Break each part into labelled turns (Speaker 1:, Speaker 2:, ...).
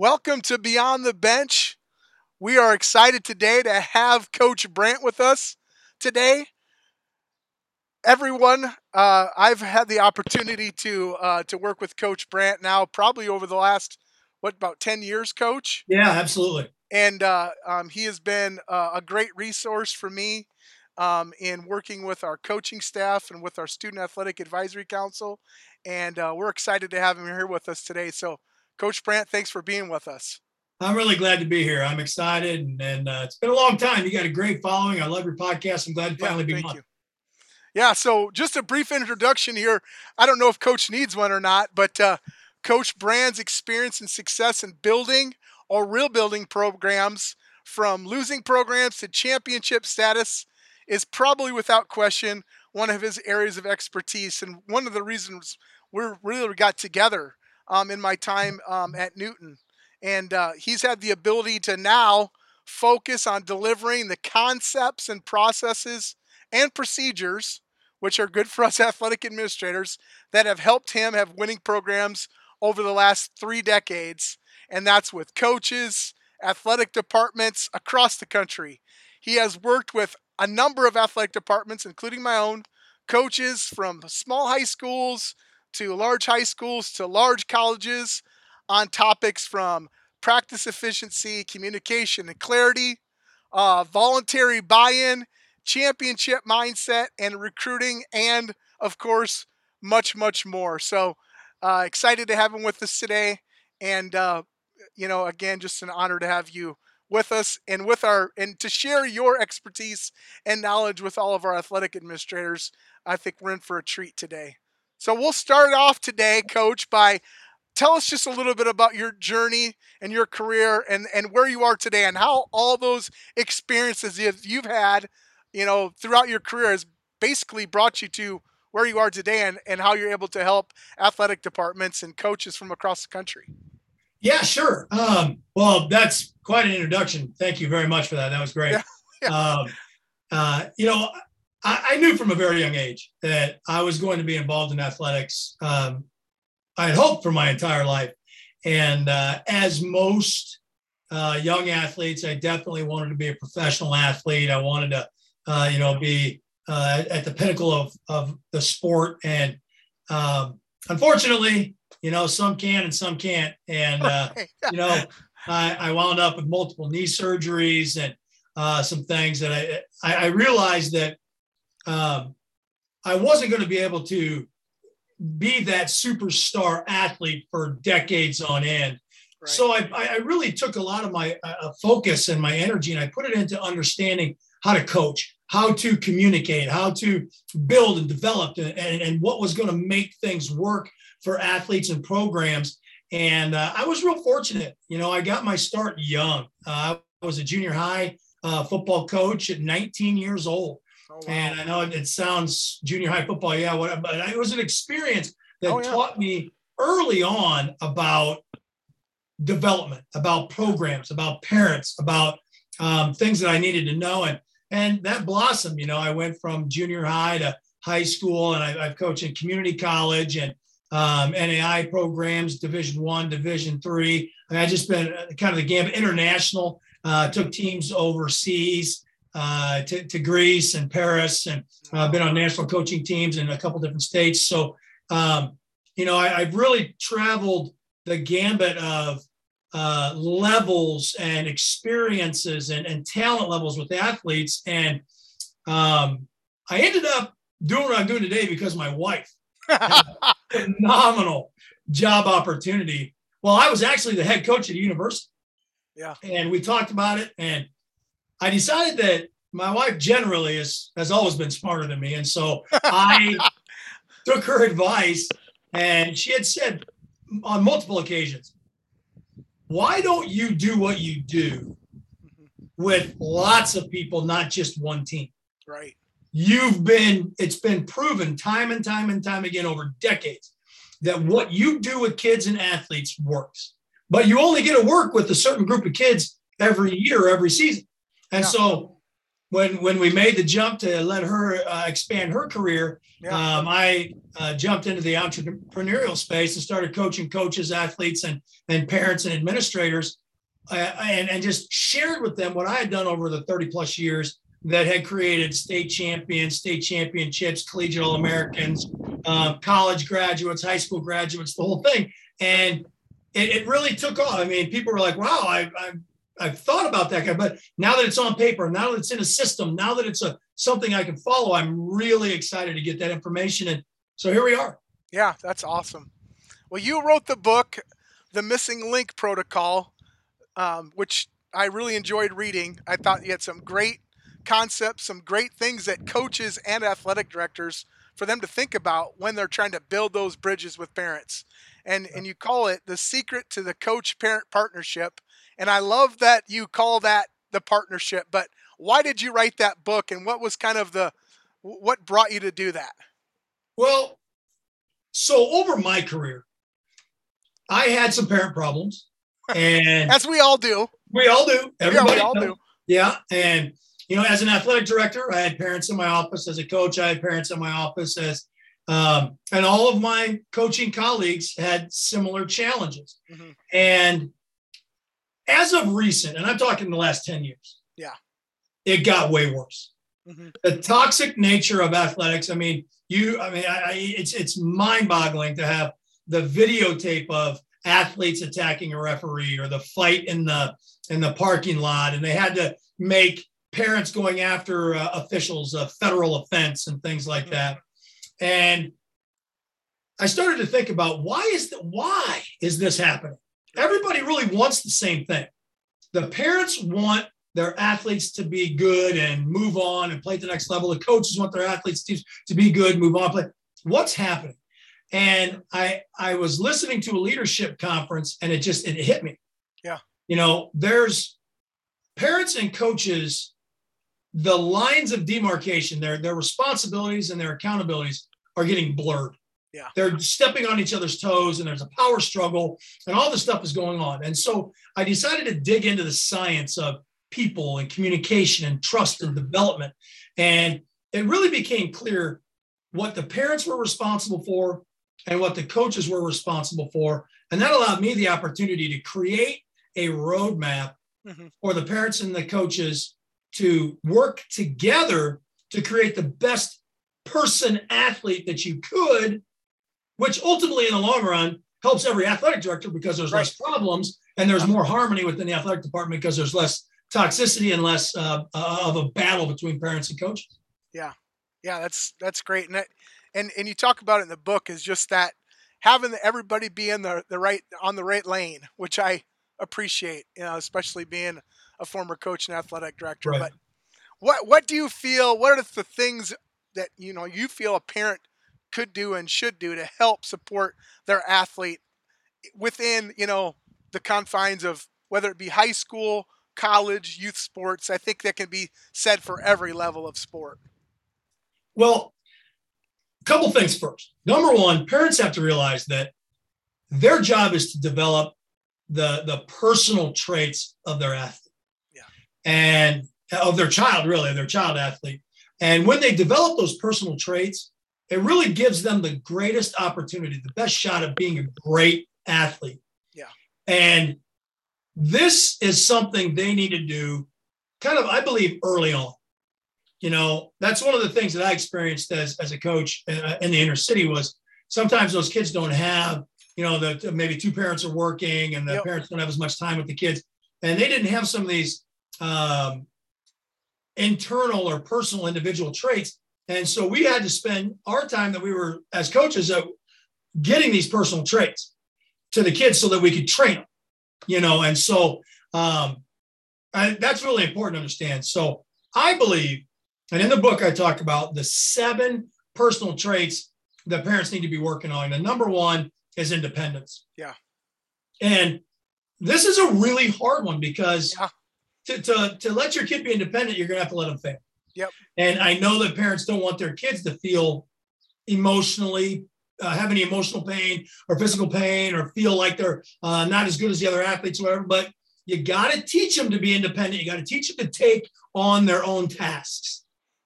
Speaker 1: Welcome to Beyond the Bench. We are excited today to have Coach Brandt with us today. Everyone, uh, I've had the opportunity to uh, to work with Coach Brandt now, probably over the last what about ten years, Coach?
Speaker 2: Yeah, absolutely.
Speaker 1: And uh, um, he has been uh, a great resource for me um, in working with our coaching staff and with our Student Athletic Advisory Council. And uh, we're excited to have him here with us today. So, Coach Brandt, thanks for being with us.
Speaker 2: I'm really glad to be here. I'm excited, and, and uh, it's been a long time. You got a great following. I love your podcast. I'm glad to finally
Speaker 1: yeah,
Speaker 2: be on. You.
Speaker 1: Yeah, so just a brief introduction here. I don't know if Coach needs one or not, but uh, Coach Brandt's experience and success in building or real building programs from losing programs to championship status is probably without question one of his areas of expertise and one of the reasons we really got together um, in my time um, at Newton. And uh, he's had the ability to now focus on delivering the concepts and processes and procedures, which are good for us athletic administrators, that have helped him have winning programs over the last three decades. And that's with coaches, athletic departments across the country. He has worked with a number of athletic departments, including my own, coaches from small high schools to large high schools to large colleges on topics from practice efficiency, communication and clarity, uh, voluntary buy in, championship mindset, and recruiting, and of course, much, much more. So uh, excited to have him with us today. And, uh, you know, again, just an honor to have you with us and with our and to share your expertise and knowledge with all of our athletic administrators. I think we're in for a treat today. So we'll start off today, coach, by tell us just a little bit about your journey and your career and, and where you are today and how all those experiences you've had, you know, throughout your career has basically brought you to where you are today and, and how you're able to help athletic departments and coaches from across the country.
Speaker 2: Yeah, sure. Um, well, that's quite an introduction. Thank you very much for that. That was great. Yeah, yeah. Um, uh, you know, I, I, knew from a very young age that I was going to be involved in athletics. Um, I had hoped for my entire life. And uh, as most uh, young athletes, I definitely wanted to be a professional athlete. I wanted to, uh, you know, be uh, at the pinnacle of, of the sport. And um, unfortunately, you know, some can and some can't. And, uh, you know, I, I, wound up with multiple knee surgeries and uh, some things that I, I, I realized that um, I wasn't going to be able to be that superstar athlete for decades on end. Right. So I, I really took a lot of my uh, focus and my energy and I put it into understanding how to coach, how to communicate, how to build and develop, and, and, and what was going to make things work for athletes and programs. And uh, I was real fortunate. You know, I got my start young. Uh, I was a junior high uh, football coach at 19 years old. Oh, wow. And I know it, sounds junior high football, yeah, whatever, but it was an experience that oh, yeah. taught me early on about development, about programs, about parents, about um, things that I needed to know. And and that blossomed. You know, I went from junior high to high school, and I, have coached in community college and um, NAIA programs, Division One, Division Three. I, mean, I just been uh, kind of the gamut. International, uh, took teams overseas uh, to, to, Greece and Paris, and I've uh, been on national coaching teams in a couple different states. So, um, you know, I, I've really traveled the gambit of uh, levels and experiences and, and talent levels with athletes. And um, I ended up doing what I'm doing today because my wife phenomenal job opportunity. Well, I was actually the head coach at a university.
Speaker 1: Yeah.
Speaker 2: And we talked about it. And I decided that my wife generally is has always been smarter than me. And so I took her advice and she had said on multiple occasions, why don't you do what you do mm-hmm. with lots of people, not just one team?
Speaker 1: Right.
Speaker 2: You've been, it's been proven time and time and time again over decades that what you do with kids and athletes works. But you only get to work with a certain group of kids every year, every season. And yeah. so when when we made the jump to let her uh, expand her career, yeah. um, I uh, jumped into the entrepreneurial space and started coaching coaches, athletes, and and parents and administrators, uh, and and just shared with them what I had done over the thirty plus years that had created state champions, state championships, collegiate All Americans, um, college graduates, high school graduates, the whole thing, and it, it really took off. I mean, people were like, "Wow, I, I I've thought about that guy, but now that it's on paper, now that it's in a system, now that it's a something I can follow, I'm really excited to get that information. And so here we are.
Speaker 1: Yeah, that's awesome. Well, you wrote the book, The Missing Link Protocol, um, which I really enjoyed reading. I thought you had some great concepts, some great things that coaches and athletic directors for them to think about when they're trying to build those bridges with parents. And and you call it the secret to the coach parent partnership and I love that you call that the partnership. But why did you write that book and what was kind of the what brought you to do that?
Speaker 2: Well, so over my career, I had some parent problems. And
Speaker 1: as we all do.
Speaker 2: We all do.
Speaker 1: Everybody yeah, we all do.
Speaker 2: Yeah. And you know, as an athletic director, I had parents in my office. As a coach, I had parents in my office. As um, and all of my coaching colleagues had similar challenges. Mm-hmm. And as of recent, and I'm talking the last 10 years.
Speaker 1: Yeah.
Speaker 2: It got way worse. Mm-hmm. The toxic nature of athletics. I mean, you, I mean, I, I, it's, it's mind boggling to have the videotape of athletes attacking a referee or the fight in the, in the parking lot. And they had to make parents going after uh, officials a federal offense and things like mm-hmm. that. And I started to think about why is that? Why is this happening? Everybody really wants the same thing. The parents want their athletes to be good and move on and play at the next level. The coaches want their athletes to, to be good, move on, play. What's happening? And I I was listening to a leadership conference and it just it hit me.
Speaker 1: Yeah.
Speaker 2: You know, there's parents and coaches, the lines of demarcation, their their responsibilities and their accountabilities are getting blurred.
Speaker 1: Yeah.
Speaker 2: They're stepping on each other's toes and there's a power struggle and all this stuff is going on. And so I decided to dig into the science of people and communication and trust and development. And it really became clear what the parents were responsible for and what the coaches were responsible for. And that allowed me the opportunity to create a roadmap mm-hmm. for the parents and the coaches to work together to create the best person athlete that you could which ultimately in the long run helps every athletic director because there's right. less problems and there's more harmony within the athletic department because there's less toxicity and less uh, uh, of a battle between parents and coaches.
Speaker 1: Yeah, yeah, that's that's great, and that, and and you talk about it in the book is just that having everybody be in the the right on the right lane, which I appreciate, you know, especially being a former coach and athletic director. Right. But what what do you feel? What are the things that you know you feel a parent could do and should do to help support their athlete within you know the confines of whether it be high school college youth sports i think that can be said for every level of sport.
Speaker 2: Well a couple things first. Number one parents have to realize that their job is to develop the the personal traits of their athlete
Speaker 1: yeah.
Speaker 2: and of their child really their child athlete. And when they develop those personal traits it really gives them the greatest opportunity, the best shot of being a great athlete.
Speaker 1: Yeah.
Speaker 2: And this is something they need to do kind of, I believe, early on. You know, that's one of the things that I experienced as, as a coach uh, in the inner city was sometimes those kids don't have, you know, the maybe two parents are working and the yep. parents don't have as much time with the kids. And they didn't have some of these um, internal or personal individual traits and so we had to spend our time that we were as coaches of getting these personal traits to the kids so that we could train them, you know. And so um, I, that's really important to understand. So I believe, and in the book, I talk about the seven personal traits that parents need to be working on. And number one is independence.
Speaker 1: Yeah.
Speaker 2: And this is a really hard one because yeah. to, to, to let your kid be independent, you're going to have to let them fail.
Speaker 1: Yep.
Speaker 2: And I know that parents don't want their kids to feel emotionally uh, have any emotional pain or physical pain or feel like they're uh, not as good as the other athletes or whatever. But you got to teach them to be independent. You got to teach them to take on their own tasks.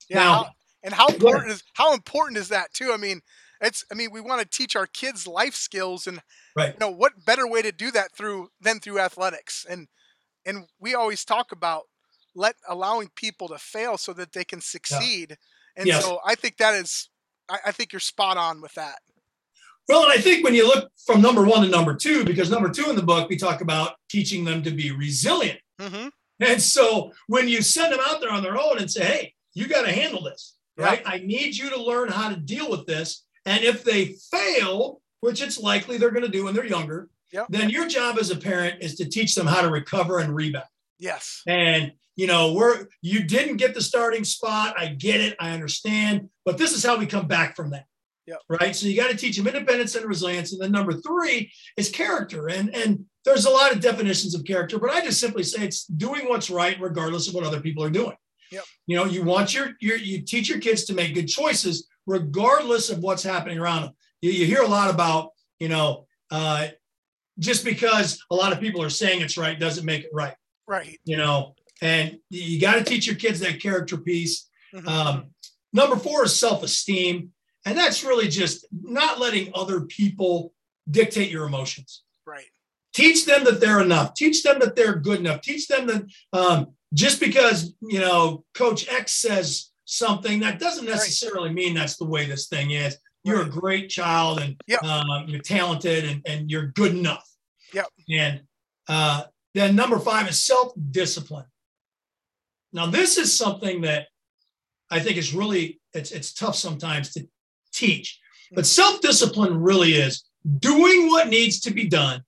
Speaker 1: Yeah. Now, and how important is how important is that too? I mean, it's I mean, we want to teach our kids life skills and right. you know, what better way to do that through than through athletics. And and we always talk about let allowing people to fail so that they can succeed. Yeah. And yes. so I think that is I, I think you're spot on with that.
Speaker 2: Well, and I think when you look from number one to number two, because number two in the book, we talk about teaching them to be resilient. Mm-hmm. And so when you send them out there on their own and say, hey, you got to handle this, right? I need you to learn how to deal with this. And if they fail, which it's likely they're going to do when they're younger, yep. then your job as a parent is to teach them how to recover and rebound.
Speaker 1: Yes.
Speaker 2: And you know, we're you didn't get the starting spot. I get it. I understand. But this is how we come back from that.
Speaker 1: Yep.
Speaker 2: Right. So you got to teach them independence and resilience. And then number three is character. And and there's a lot of definitions of character, but I just simply say it's doing what's right regardless of what other people are doing.
Speaker 1: Yep.
Speaker 2: You know, you want your, your you teach your kids to make good choices regardless of what's happening around them. You, you hear a lot about, you know, uh, just because a lot of people are saying it's right doesn't make it right.
Speaker 1: Right.
Speaker 2: You know, and you got to teach your kids that character piece. Mm-hmm. Um, number four is self esteem. And that's really just not letting other people dictate your emotions.
Speaker 1: Right.
Speaker 2: Teach them that they're enough. Teach them that they're good enough. Teach them that um, just because, you know, Coach X says something, that doesn't necessarily right. mean that's the way this thing is. You're right. a great child and
Speaker 1: yep.
Speaker 2: um, you're talented and, and you're good enough.
Speaker 1: Yep.
Speaker 2: And uh, then number five is self discipline. Now, this is something that I think is really it's it's tough sometimes to teach. But self discipline really is doing what needs to be done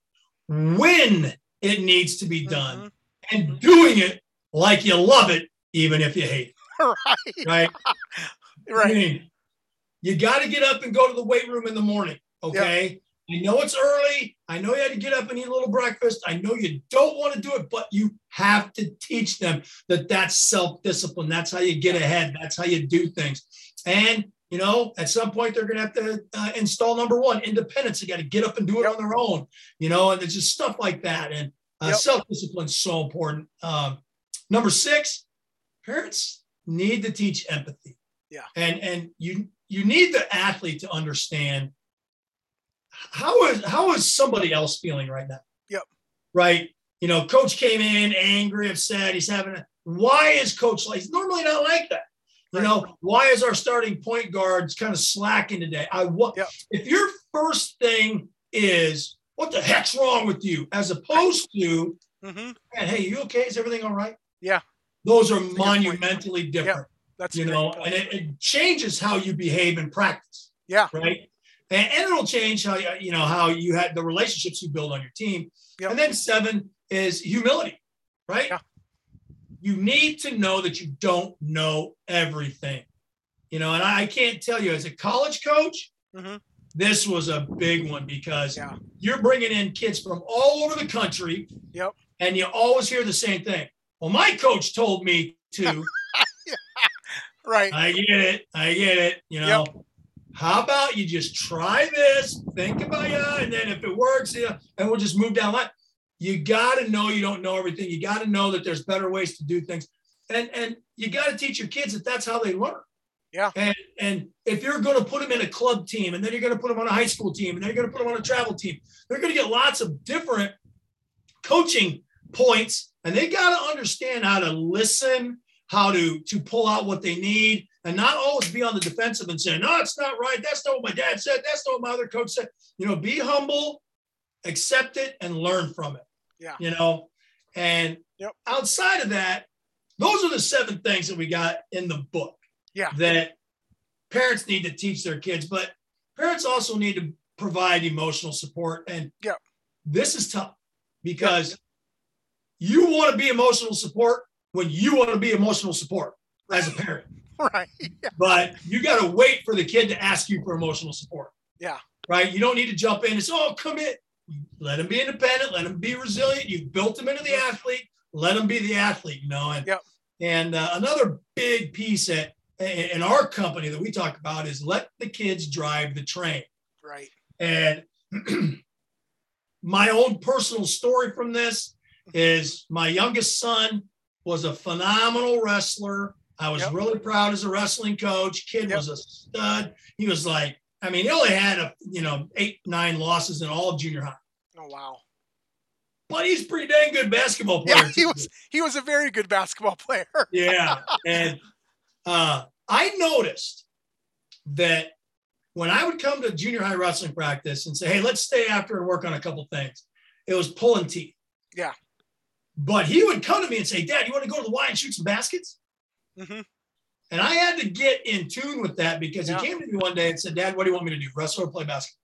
Speaker 2: when it needs to be done mm-hmm. and doing it like you love it, even if you hate it.
Speaker 1: Right.
Speaker 2: Right.
Speaker 1: right. I
Speaker 2: mean, you got to get up and go to the weight room in the morning. Okay. Yep. I know it's early. I know you had to get up and eat a little breakfast. I know you don't want to do it, but you have to teach them that that's self discipline. That's how you get ahead. That's how you do things. And you know, at some point they're going to have to uh, install number one independence. They got to get up and do it yep. on their own, you know, and it's just stuff like that. And uh, yep. self discipline is so important. Um, number six, parents need to teach empathy.
Speaker 1: Yeah.
Speaker 2: And and you you need the athlete to understand how is how is somebody else feeling right now.
Speaker 1: Yep.
Speaker 2: Right. You know, coach came in angry, upset. He's having a. Why is coach like? He's normally not like that. You know, why is our starting point guards kind of slacking today? I what yep. if your first thing is what the heck's wrong with you, as opposed to, mm-hmm. hey, you okay? Is everything all right?
Speaker 1: Yeah,
Speaker 2: those are monumentally different. Yep.
Speaker 1: That's
Speaker 2: you know, and it, it, changes how you behave in practice.
Speaker 1: Yeah,
Speaker 2: right. And, and it'll change how you know how you had the relationships you build on your team. Yep. And then seven is humility, right?
Speaker 1: Yeah
Speaker 2: you need to know that you don't know everything. You know, and I, can't tell you as a college coach, mm-hmm. this was a big one because yeah. you're bringing in kids from all over the country.
Speaker 1: Yep.
Speaker 2: And you always hear the same thing. Well, my coach told me to.
Speaker 1: Right.
Speaker 2: I get it. I get it. You know, yep. How about you just try this, think about it, and then if it works, yeah, and we'll just move down line you got to know you don't know everything. You got to know that there's better ways to do things, and and you got to teach your kids that that's how they learn.
Speaker 1: Yeah.
Speaker 2: And and if you're going to put them in a club team, and then you're going to put them on a high school team, and then you're going to put them on a travel team, they're going to get lots of different coaching points, and they got to understand how to listen, how to to pull out what they need, and not always be on the defensive and say, "No, it's not right. That's not what my dad said. That's not what my other coach said." You know, be humble accept it and learn from it.
Speaker 1: Yeah.
Speaker 2: You know, and
Speaker 1: yep.
Speaker 2: outside of that, those are the seven things that we got in the book.
Speaker 1: Yeah.
Speaker 2: That parents need to teach their kids, but parents also need to provide emotional support. And
Speaker 1: yeah.
Speaker 2: this is tough because yep. you want to be emotional support when you want to be emotional support as a parent.
Speaker 1: right.
Speaker 2: Yeah. But you got to wait for the kid to ask you for emotional support.
Speaker 1: Yeah.
Speaker 2: Right. You don't need to jump in and say, oh, come in let him be independent, let him be resilient. You've built him into the athlete, let him be the athlete, you know. And,
Speaker 1: yep.
Speaker 2: and uh, another big piece at, in our company that we talk about is let the kids drive the train.
Speaker 1: Right.
Speaker 2: And my own personal story from this is my youngest son was a phenomenal wrestler. I was
Speaker 1: Yep.
Speaker 2: really proud as a wrestling coach. Kid
Speaker 1: Yep.
Speaker 2: was a stud. He was like, I mean, he only had a you know eight nine losses in all of junior high,
Speaker 1: Oh wow.
Speaker 2: but he's a pretty dang good basketball player.
Speaker 1: Yeah, he was he was a very good basketball player.
Speaker 2: Yeah, and uh, I noticed that when I would come to junior high wrestling practice and say, "Hey, let's stay after and work on a couple things," it was pulling teeth.
Speaker 1: Yeah.
Speaker 2: But he would come to me and say, "Dad, you want to go to the Y and shoot some baskets?"
Speaker 1: Hmm
Speaker 2: And I had to get in tune with that because
Speaker 1: Yeah.
Speaker 2: he came to me one day and said, Dad, what do you want me to do? Wrestle or play basketball?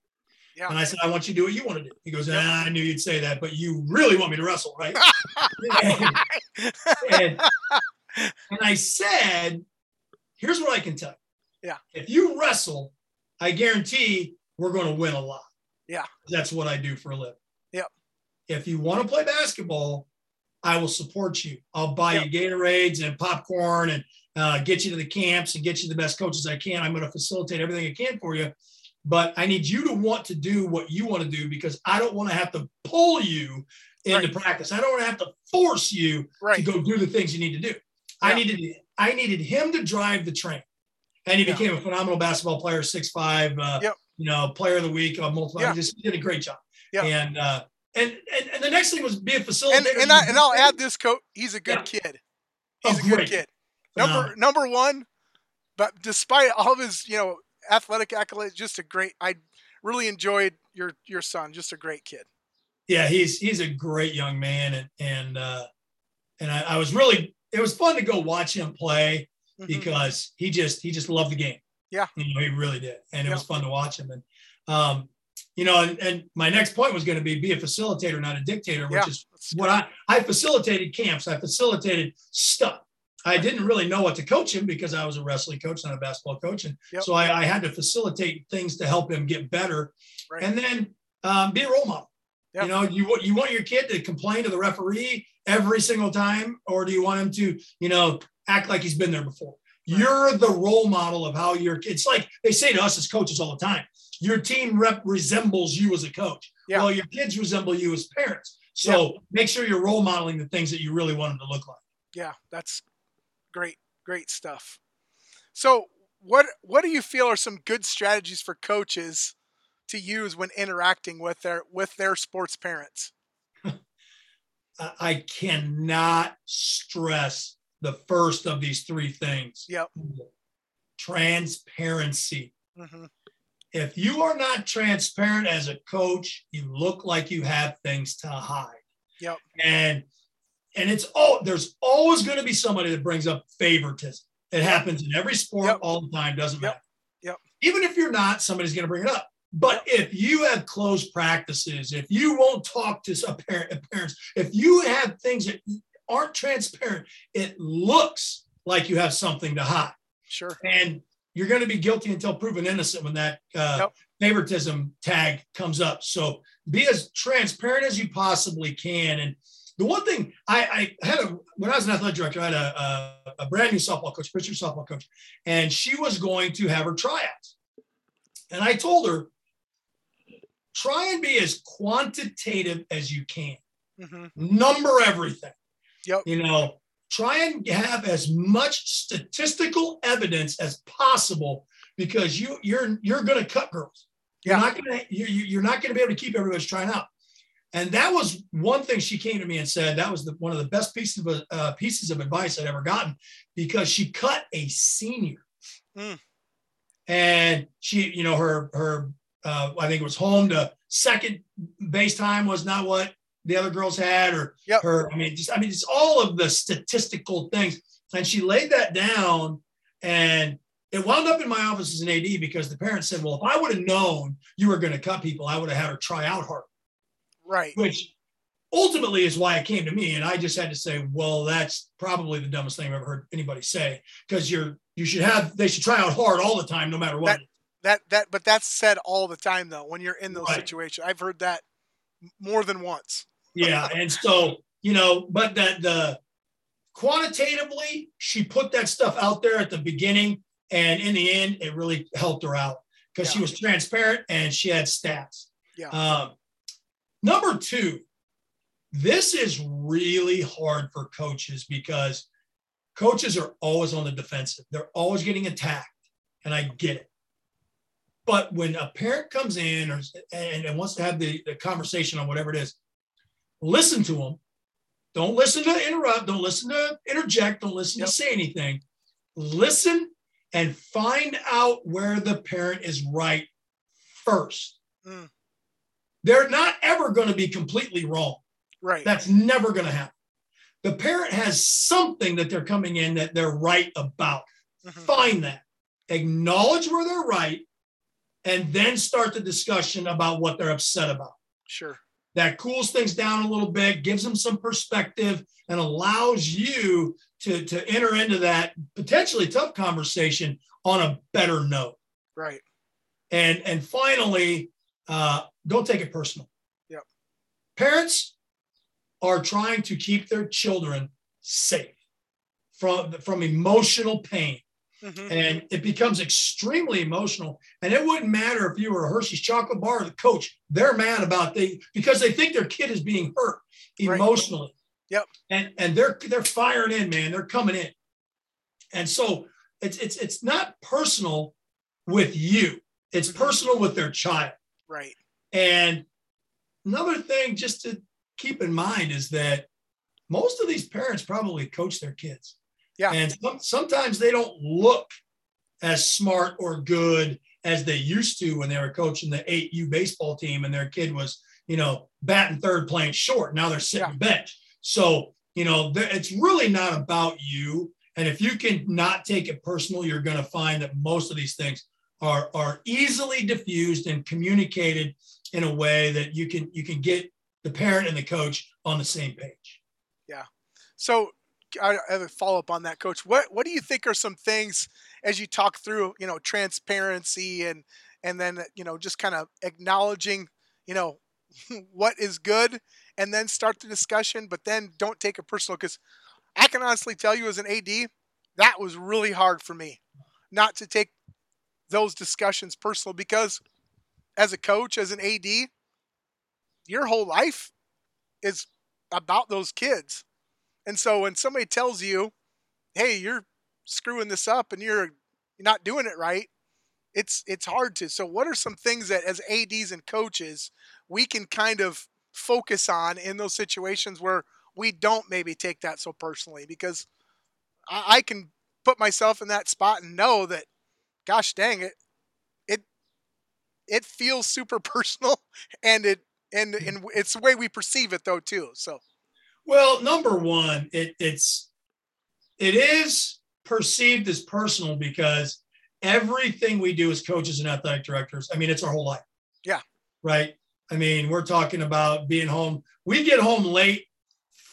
Speaker 1: Yeah.
Speaker 2: And I said, I want you to do what you want to do. He goes,
Speaker 1: Yep.
Speaker 2: ah, I knew you'd say that, but you really want me to wrestle, right? and, and, and I said, here's what I can tell you.
Speaker 1: Yeah.
Speaker 2: If you wrestle, I guarantee we're going to win a lot.
Speaker 1: Yeah.
Speaker 2: That's what I do for a living.
Speaker 1: Yep.
Speaker 2: If you want to play basketball, I will support you. I'll buy you Gatorades and popcorn and uh, get you to the camps and get you the best coaches I can. I'm going to facilitate everything I can for you. But I need you to want to do what you want to do because I don't want to have to pull you into
Speaker 1: Right.
Speaker 2: practice. I don't want to have to force you to go do the things you need to do. I needed I needed him to drive the train, and he
Speaker 1: Yeah.
Speaker 2: became a phenomenal basketball player, six five, uh,
Speaker 1: Yep.
Speaker 2: you know, player of the week, uh, multiple.
Speaker 1: Yeah.
Speaker 2: He just did a great job.
Speaker 1: Yeah.
Speaker 2: And uh, and, and and the next thing was be a facilitator.
Speaker 1: And and I and I'll add this coach. He's a good
Speaker 2: Yeah.
Speaker 1: kid.
Speaker 2: Oh,
Speaker 1: He's a good
Speaker 2: great.
Speaker 1: kid. Number
Speaker 2: Phenomenal.
Speaker 1: number one, but despite all of his you know athletic accolades, just a great. I really enjoyed your your son. Just a great kid.
Speaker 2: yeah, he's he's a great young man, and and uh, and I, I was really it was fun to go watch him play
Speaker 1: Mhm.
Speaker 2: because he just he just loved the game.
Speaker 1: Yeah.
Speaker 2: you know, he really did, and it
Speaker 1: Yeah.
Speaker 2: was fun to watch him. And um, you know, and, and my next point was going to be be a facilitator, not a dictator, which
Speaker 1: Yeah.
Speaker 2: is what I I facilitated camps, I facilitated stuff. I didn't really know what to coach him because I was a wrestling coach, not a basketball coach, and
Speaker 1: Yep.
Speaker 2: so I, I had to facilitate things to help him get better,
Speaker 1: Right.
Speaker 2: and then um, be a role model.
Speaker 1: Yeah.
Speaker 2: You know, you you want your kid to complain to the referee every single time, or do you want him to, you know, act like he's been there before? You're the role model of how your kids. Like they say to us as coaches all the time, your team rep resembles you as a coach.
Speaker 1: Yeah.
Speaker 2: Well, your kids resemble you as parents. So make sure you're role modeling the things that you really want them to look like.
Speaker 1: yeah, that's great, great stuff. So, what what do you feel are some good strategies for coaches to use when interacting with their with their sports parents?
Speaker 2: I cannot stress the first of these three things.
Speaker 1: Yep.
Speaker 2: Transparency.
Speaker 1: hmm
Speaker 2: If you are not transparent as a coach, you look like you have things to hide.
Speaker 1: Yep.
Speaker 2: And and it's all there's always going to be somebody that brings up favoritism. It happens in every sport
Speaker 1: Yep.
Speaker 2: all the time, doesn't
Speaker 1: Yep.
Speaker 2: matter.
Speaker 1: Yep.
Speaker 2: Even if you're not, somebody's going to bring it up. But if you have closed practices, if you won't talk to some parent, parents, if you have things that aren't transparent, it looks like you have something to hide
Speaker 1: Sure.
Speaker 2: and you're going to be guilty until proven innocent when that uh,
Speaker 1: Yep.
Speaker 2: favoritism tag comes up. So be as transparent as you possibly can. And the one thing I, I had a when I was an athletic director, I had a, a, a brand new softball coach, Christian softball coach, and she was going to have her tryouts. And I told her, try and be as quantitative as you can
Speaker 1: hmm
Speaker 2: number everything.
Speaker 1: Yep.
Speaker 2: You know, try and have as much statistical evidence as possible because you you're you're going to cut girls. You're
Speaker 1: Yeah.
Speaker 2: not going to you you- you're not going to be able to keep everybody's trying out. And that was one thing she came to me and said that was the, one of the best pieces of uh, pieces of advice I'd ever gotten because she cut a senior.
Speaker 1: Mm.
Speaker 2: And she, you know, her her uh, I think it was home to second base time was not what the other girls had, or
Speaker 1: Yep.
Speaker 2: her. I mean, just I mean, just all of the statistical things. And she laid that down, and it wound up in my office as an AD because the parents said, "Well, if I would have known you were going to cut people, I would have had her try out hard."
Speaker 1: Right.
Speaker 2: Which ultimately is why it came to me, and I just had to say, "Well, that's probably the dumbest thing I've ever heard anybody say." Because you're you should have they should try out hard all the time, no matter what.
Speaker 1: That that but that's said all the time though when you're in those
Speaker 2: Right.
Speaker 1: situations. I've heard that more than once.
Speaker 2: Yeah and so you know but that the quantitatively she put that stuff out there at the beginning and in the end it really helped her out because she was transparent and she had stats
Speaker 1: Yeah.
Speaker 2: um, number two this is really hard for coaches because coaches are always on the defensive. They're always getting attacked. And I get it. But when a parent comes in or, and, and wants to have the, the conversation on whatever it is, listen to them. Don't listen to interrupt. Don't listen to interject. Don't listen yep. to say anything. Listen and find out where the parent is right first. Mm. They're not ever going to be completely wrong.
Speaker 1: Right.
Speaker 2: That's never going to happen. The parent has something that they're coming in that they're right about. Mm-hmm. Find that, acknowledge where they're right, and then start the discussion about what they're upset about.
Speaker 1: Sure.
Speaker 2: That cools things down a little bit, gives them some perspective, and allows you to, to enter into that potentially tough conversation on a better note.
Speaker 1: Right.
Speaker 2: And and finally, uh, don't take it personal.
Speaker 1: Yep.
Speaker 2: Parents are trying to keep their children safe from, from emotional pain. Mm-hmm. And it becomes extremely emotional. And it wouldn't matter if you were a Hershey's chocolate bar or the coach, they're mad about the because they think their kid is being hurt emotionally. Right.
Speaker 1: Yep.
Speaker 2: And and they're they're firing in, man. They're coming in. And so it's it's it's not personal with you. It's mm-hmm. personal with their child.
Speaker 1: Right.
Speaker 2: And another thing just to keep in mind is that most of these parents probably coach their kids.
Speaker 1: Yeah.
Speaker 2: And sometimes they don't look as smart or good as they used to when they were coaching the 8U baseball team and their kid was, you know, batting third playing short. Now they're sitting yeah. bench. So, you know, it's really not about you. And if you can not take it personal, you're going to find that most of these things are, are easily diffused and communicated in a way that you can you can get the parent and the coach on the same page.
Speaker 1: Yeah. So I have a follow up on that, coach. What what do you think are some things as you talk through, you know, transparency and and then you know just kind of acknowledging, you know, what is good, and then start the discussion, but then don't take it personal because I can honestly tell you as an AD, that was really hard for me not to take those discussions personal because as a coach, as an AD, your whole life is about those kids. And so when somebody tells you, "Hey, you're screwing this up and you're not doing it right," it's it's hard to. So what are some things that as ADs and coaches we can kind of focus on in those situations where we don't maybe take that so personally because I, I can put myself in that spot and know that gosh dang it it it feels super personal and it and and it's the way we perceive it though too. So,
Speaker 2: well, number one, it, it's it is perceived as personal because everything we do as coaches and athletic directors, I mean, it's our whole life.
Speaker 1: Yeah.
Speaker 2: Right. I mean, we're talking about being home. We get home late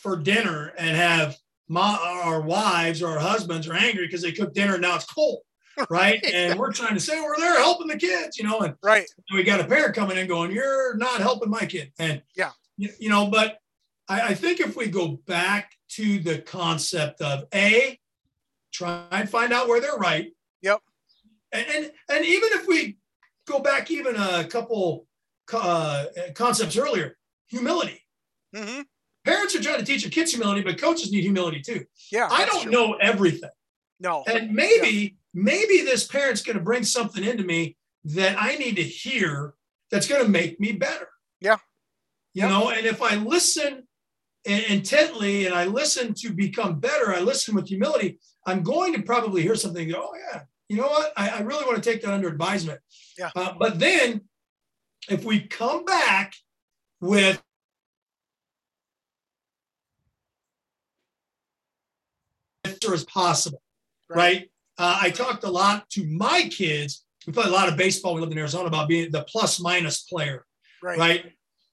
Speaker 2: for dinner and have my, our wives or our husbands are angry because they cook dinner and now it's cold right? and we're trying to say we're there helping the kids, you know, and
Speaker 1: right.
Speaker 2: We got a parent coming in going, "You're not helping my kid," and
Speaker 1: yeah,
Speaker 2: you, you know. But I, I think if we go back to the concept of a try and find out where they're right.
Speaker 1: Yep.
Speaker 2: And and, and even if we go back even a couple uh, concepts earlier, humility. Mm-hmm. Parents are trying to teach their kids humility, but coaches need humility too.
Speaker 1: Yeah,
Speaker 2: I don't true. know everything.
Speaker 1: No.
Speaker 2: And maybe maybe this parent's going to bring something into me that I need to hear that's going to make me better.
Speaker 1: Yeah.
Speaker 2: You know, and if I listen intently and I listen to become better, I listen with humility, I'm going to probably hear something. Go, oh, yeah, you know what? I, I really want to take that under advisement.
Speaker 1: Yeah.
Speaker 2: Uh, but then if we come back with as possible, right? right? Uh, I talked a lot to my kids. We played a lot of baseball. We lived in Arizona about being the plus minus player,
Speaker 1: right?
Speaker 2: right?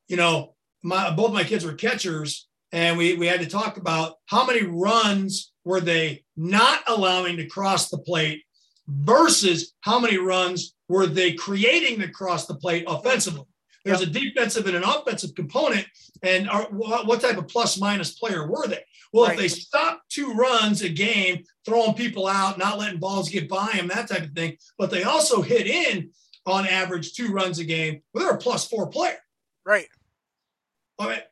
Speaker 2: You know, my, both my kids were catchers, and we we had to talk about how many runs were they not allowing to cross the plate versus how many runs were they creating to cross the plate offensively. There's a defensive and an offensive component, and are, what type of plus minus player were they? Well, right. if they stop two runs a game, throwing people out, not letting balls get by them, that type of thing, but they also hit in on average two runs a game, well, they're a plus four player.
Speaker 1: Right.
Speaker 2: All right.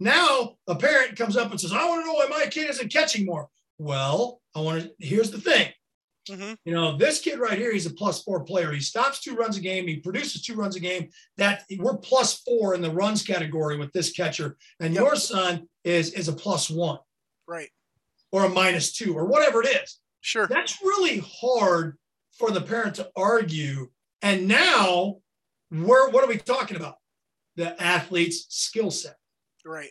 Speaker 2: Now a parent comes up and says, I want to know why my kid isn't catching more. Well, I want to, here's the thing. Mm-hmm. You know, this kid right here, he's a plus four player. He stops two runs a game. He produces two runs a game. That we're plus four in the runs category with this catcher. And yep. your son is is a plus one.
Speaker 1: Right.
Speaker 2: Or a minus two or whatever it is.
Speaker 1: Sure.
Speaker 2: That's really hard for the parent to argue. And now we're what are we talking about? The athlete's skill set.
Speaker 1: Right.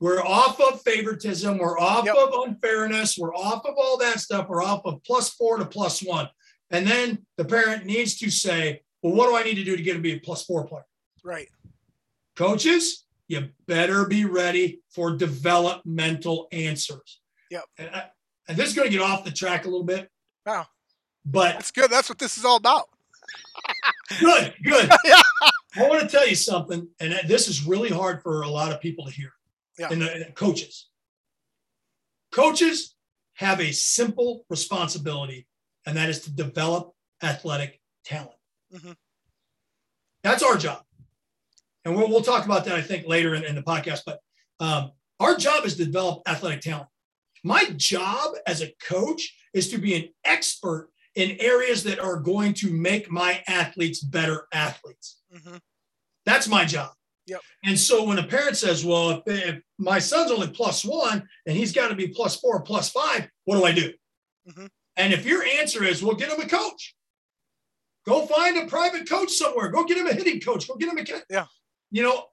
Speaker 2: We're off of favoritism. We're off yep. of unfairness. We're off of all that stuff. We're off of plus four to plus one. And then the parent needs to say, well, what do I need to do to get to be a plus four player?
Speaker 1: Right.
Speaker 2: Coaches, you better be ready for developmental answers.
Speaker 1: Yep.
Speaker 2: And, I, and this is going to get off the track a little bit.
Speaker 1: Wow.
Speaker 2: But
Speaker 1: that's good. That's what this is all about.
Speaker 2: good, good. I want to tell you something, and this is really hard for a lot of people to hear
Speaker 1: yeah.
Speaker 2: and, the, and coaches. Coaches have a simple responsibility, and that is to develop athletic talent. Mm-hmm. That's our job. And we'll, we'll talk about that, I think, later in, in the podcast. But um, our job is to develop athletic talent. My job as a coach is to be an expert in areas that are going to make my athletes better athletes. Mm-hmm. That's my job.
Speaker 1: Yep.
Speaker 2: And so when a parent says, well, if, if my son's only plus one and he's got to be plus four, plus five, what do I do? Mm-hmm. And if your answer is, well, get him a coach, go find a private coach somewhere, go get him a hitting coach, go get him a,
Speaker 1: yeah.
Speaker 2: you know,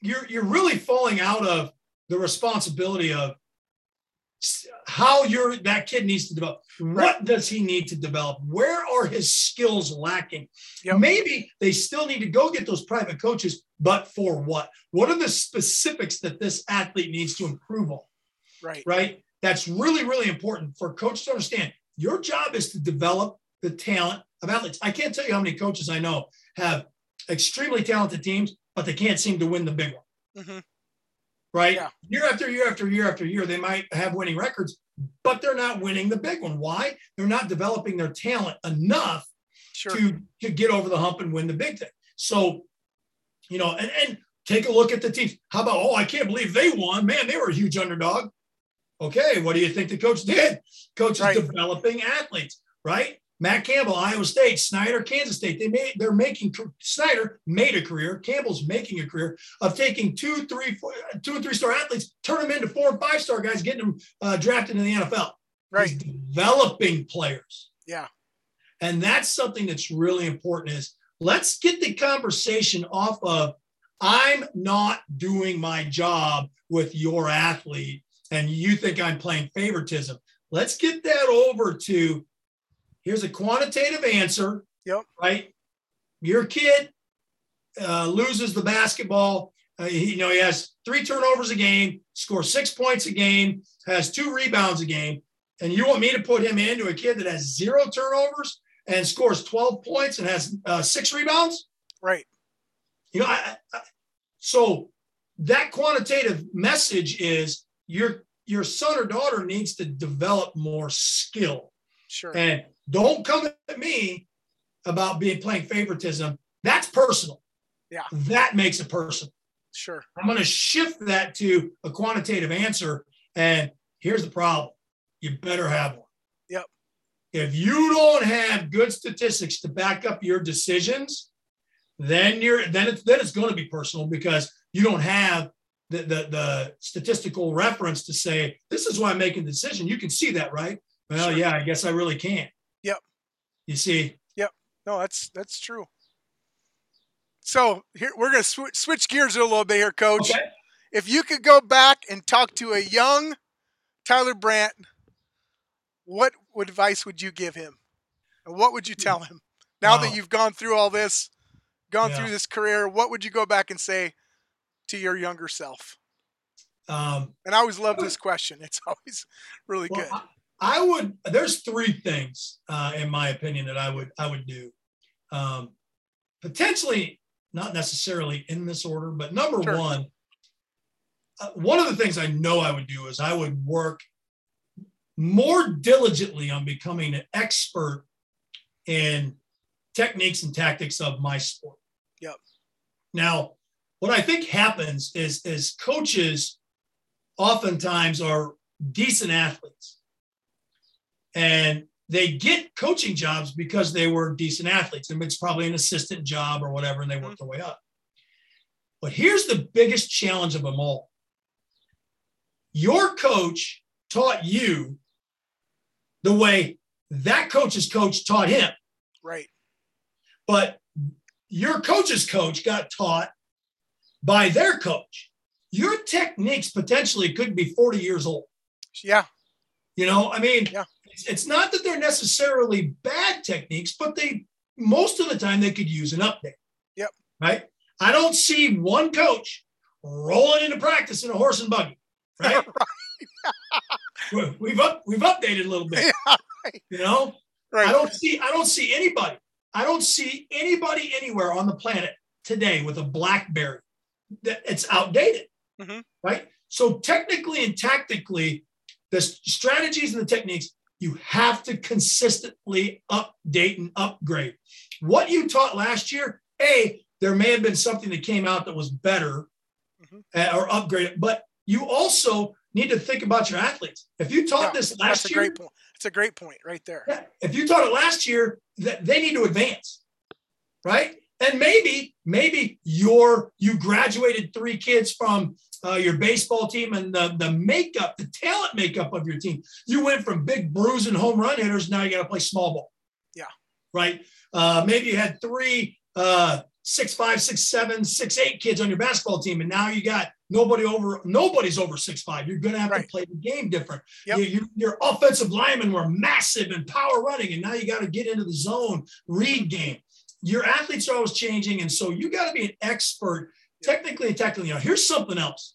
Speaker 2: you're, you're really falling out of the responsibility of how your that kid needs to develop. What does he need to develop? Where are his skills lacking? Yep. Maybe they still need to go get those private coaches, but for what? What are the specifics that this athlete needs to improve on?
Speaker 1: Right.
Speaker 2: Right. That's really, really important for coaches to understand. Your job is to develop the talent of athletes. I can't tell you how many coaches I know have extremely talented teams, but they can't seem to win the big one. Mm-hmm right? Yeah. Year after year after year after year, they might have winning records, but they're not winning the big one. Why? They're not developing their talent enough sure. to, to get over the hump and win the big thing. So, you know, and, and take a look at the teams. How about, oh, I can't believe they won. Man, they were a huge underdog. Okay, what do you think the coach did? Coach is right. developing athletes, right? Matt Campbell, Iowa State, Snyder, Kansas State. They made they're making Snyder made a career. Campbell's making a career of taking two, three, four, two and three star athletes, turn them into four and five star guys, getting them uh, drafted in the NFL.
Speaker 1: Right,
Speaker 2: He's developing players.
Speaker 1: Yeah,
Speaker 2: and that's something that's really important. Is let's get the conversation off of I'm not doing my job with your athlete, and you think I'm playing favoritism. Let's get that over to here's a quantitative answer.
Speaker 1: Yep.
Speaker 2: Right. Your kid uh, loses the basketball. Uh, he, you know, he has three turnovers a game, scores six points a game, has two rebounds a game. And you want me to put him into a kid that has zero turnovers and scores 12 points and has uh, six rebounds?
Speaker 1: Right.
Speaker 2: You know, I, I, so that quantitative message is your your son or daughter needs to develop more skill.
Speaker 1: Sure.
Speaker 2: And don't come at me about being playing favoritism. That's personal.
Speaker 1: Yeah.
Speaker 2: That makes it personal.
Speaker 1: Sure.
Speaker 2: I'm going to shift that to a quantitative answer. And here's the problem you better have one.
Speaker 1: Yep.
Speaker 2: If you don't have good statistics to back up your decisions, then you're then it's then it's going to be personal because you don't have the, the, the statistical reference to say this is why I'm making the decision. You can see that, right? Well, sure. yeah, I guess I really can't.
Speaker 1: Yep.
Speaker 2: You see?
Speaker 1: Yep. No, that's that's true. So here we're going to sw- switch gears a little bit here, Coach.
Speaker 2: Okay.
Speaker 1: If you could go back and talk to a young Tyler Brandt, what advice would you give him, and what would you tell him now wow. that you've gone through all this, gone yeah. through this career? What would you go back and say to your younger self?
Speaker 2: Um,
Speaker 1: and I always love this question. It's always really well, good.
Speaker 2: I would. There's three things, uh, in my opinion, that I would I would do. Um, potentially, not necessarily in this order, but number sure. one, uh, one of the things I know I would do is I would work more diligently on becoming an expert in techniques and tactics of my sport.
Speaker 1: Yep.
Speaker 2: Now, what I think happens is is coaches oftentimes are decent athletes. And they get coaching jobs because they were decent athletes. And it's probably an assistant job or whatever, and they work their way up. But here's the biggest challenge of them all your coach taught you the way that coach's coach taught him.
Speaker 1: Right.
Speaker 2: But your coach's coach got taught by their coach. Your techniques potentially could be 40 years old.
Speaker 1: Yeah.
Speaker 2: You know, I mean,
Speaker 1: yeah.
Speaker 2: It's, not that they're necessarily bad techniques, but they most of the time they could use an update.
Speaker 1: Yep.
Speaker 2: Right. I don't see one coach rolling into practice in a horse and buggy. Right. right. we've up, we've updated a little bit. Yeah, right. You know, right. I don't see I don't see anybody. I don't see anybody anywhere on the planet today with a BlackBerry that it's outdated. Mm-hmm. Right. So technically and tactically, the strategies and the techniques you have to consistently update and upgrade. What you taught last year, A, there may have been something that came out that was better mm-hmm. uh, or upgraded, but you also need to think about your athletes. If you taught yeah, this last
Speaker 1: that's
Speaker 2: year,
Speaker 1: a great point. It's a great point right there.
Speaker 2: Yeah, if you taught it last year, that they need to advance, right? And maybe, maybe you're you graduated three kids from uh, your baseball team and the the makeup, the talent makeup of your team. You went from big bruising home run hitters. Now you got to play small ball.
Speaker 1: Yeah.
Speaker 2: Right. Uh, maybe you had three uh, six five, six seven, six eight kids on your basketball team, and now you got nobody over. Nobody's over six five. You're going to have right. to play the game different. Yep. You, you, your offensive linemen were massive and power running, and now you got to get into the zone, read game. Your athletes are always changing, and so you got to be an expert, technically and technically. You know, here's something else.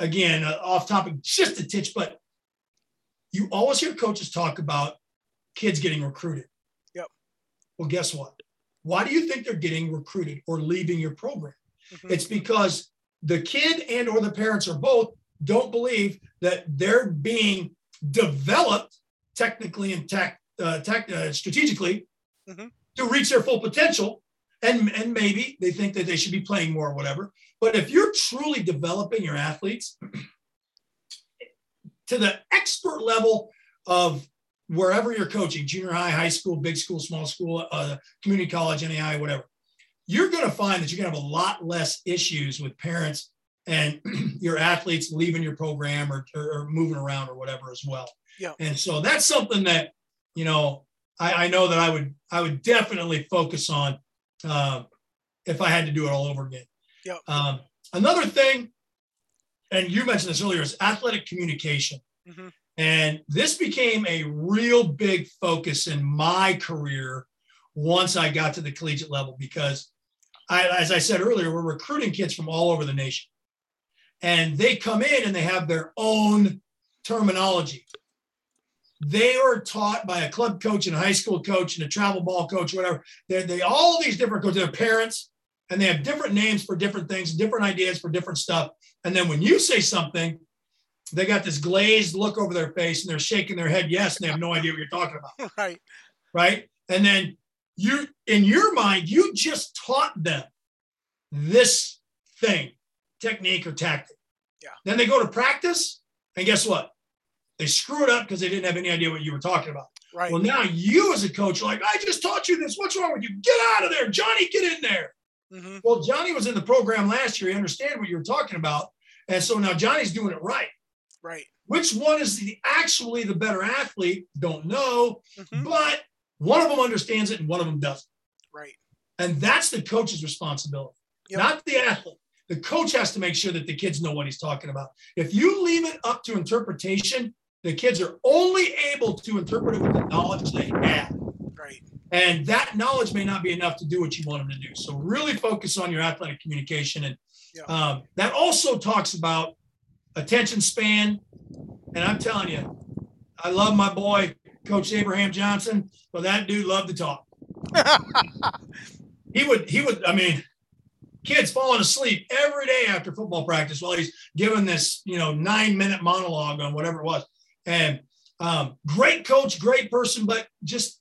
Speaker 2: Again, uh, off topic, just a titch, but you always hear coaches talk about kids getting recruited.
Speaker 1: Yep.
Speaker 2: Well, guess what? Why do you think they're getting recruited or leaving your program? Mm-hmm. It's because the kid and or the parents or both don't believe that they're being developed technically and tech, uh, tech uh, strategically mm-hmm. to reach their full potential and and maybe they think that they should be playing more or whatever but if you're truly developing your athletes to the expert level of wherever you're coaching, junior high, high school, big school, small school, uh, community college, NAIA, whatever, you're going to find that you're going to have a lot less issues with parents and your athletes leaving your program or, or, moving around or whatever as well.
Speaker 1: Yeah.
Speaker 2: And so that's something that, you know, I, I know that I would, I would definitely focus on uh, if I had to do it all over again.
Speaker 1: Yeah.
Speaker 2: Um, another thing, and you mentioned this earlier, is athletic communication. Mm-hmm. And this became a real big focus in my career once I got to the collegiate level because, I, as I said earlier, we're recruiting kids from all over the nation. And they come in and they have their own terminology. They are taught by a club coach and a high school coach and a travel ball coach, whatever. They're, they all these different coaches, their parents, and they have different names for different things, different ideas for different stuff. And then when you say something, they got this glazed look over their face and they're shaking their head yes and they have no idea what you're talking about.
Speaker 1: Right.
Speaker 2: Right? And then you in your mind you just taught them this thing technique or tactic.
Speaker 1: Yeah.
Speaker 2: Then they go to practice and guess what they screw it up because they didn't have any idea what you were talking about
Speaker 1: right
Speaker 2: well now you as a coach are like i just taught you this what's wrong with you get out of there johnny get in there mm-hmm. well johnny was in the program last year he understand what you were talking about and so now johnny's doing it right
Speaker 1: Right.
Speaker 2: Which one is the actually the better athlete? Don't know, mm-hmm. but one of them understands it and one of them doesn't.
Speaker 1: Right.
Speaker 2: And that's the coach's responsibility, yep. not the athlete. The coach has to make sure that the kids know what he's talking about. If you leave it up to interpretation, the kids are only able to interpret it with the knowledge they have.
Speaker 1: Right.
Speaker 2: And that knowledge may not be enough to do what you want them to do. So really focus on your athletic communication. And um, that also talks about attention span. And I'm telling you, I love my boy, Coach Abraham Johnson, but that dude loved to talk. he would, he would, I mean, kids falling asleep every day after football practice while he's giving this, you know, nine minute monologue on whatever it was. And um, great coach, great person, but just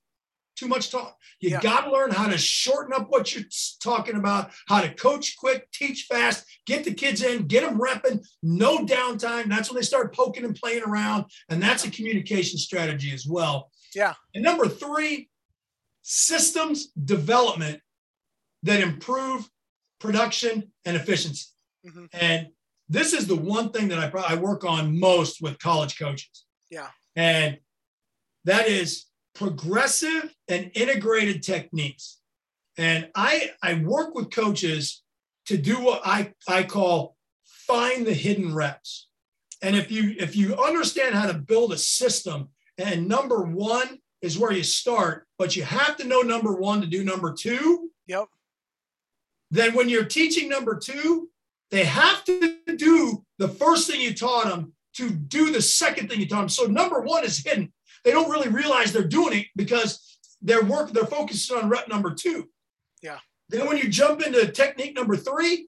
Speaker 2: too much talk. You
Speaker 1: Yeah.
Speaker 2: got to learn how to shorten up what you're talking about, how to coach quick, teach fast, get the kids in, get them repping, no downtime. That's when they start poking and playing around. And that's a communication strategy as well.
Speaker 1: Yeah.
Speaker 2: And number three, systems development that improve production and efficiency.
Speaker 1: Mhm.
Speaker 2: And this is the one thing that I, I work on most with college coaches.
Speaker 1: Yeah.
Speaker 2: And that is progressive and integrated techniques. And I, I work with coaches to do what I, I call find the hidden reps. And if you if you understand how to build a system, and number one is where you start, but you have to know number one to do number two,
Speaker 1: Yep.
Speaker 2: then when you're teaching number two, they have to do the first thing you taught them to do the second thing you taught them. So number one is hidden. They don't really realize they're doing it because their work, they're focused on rep number two.
Speaker 1: Yeah.
Speaker 2: Then when you jump into technique number three,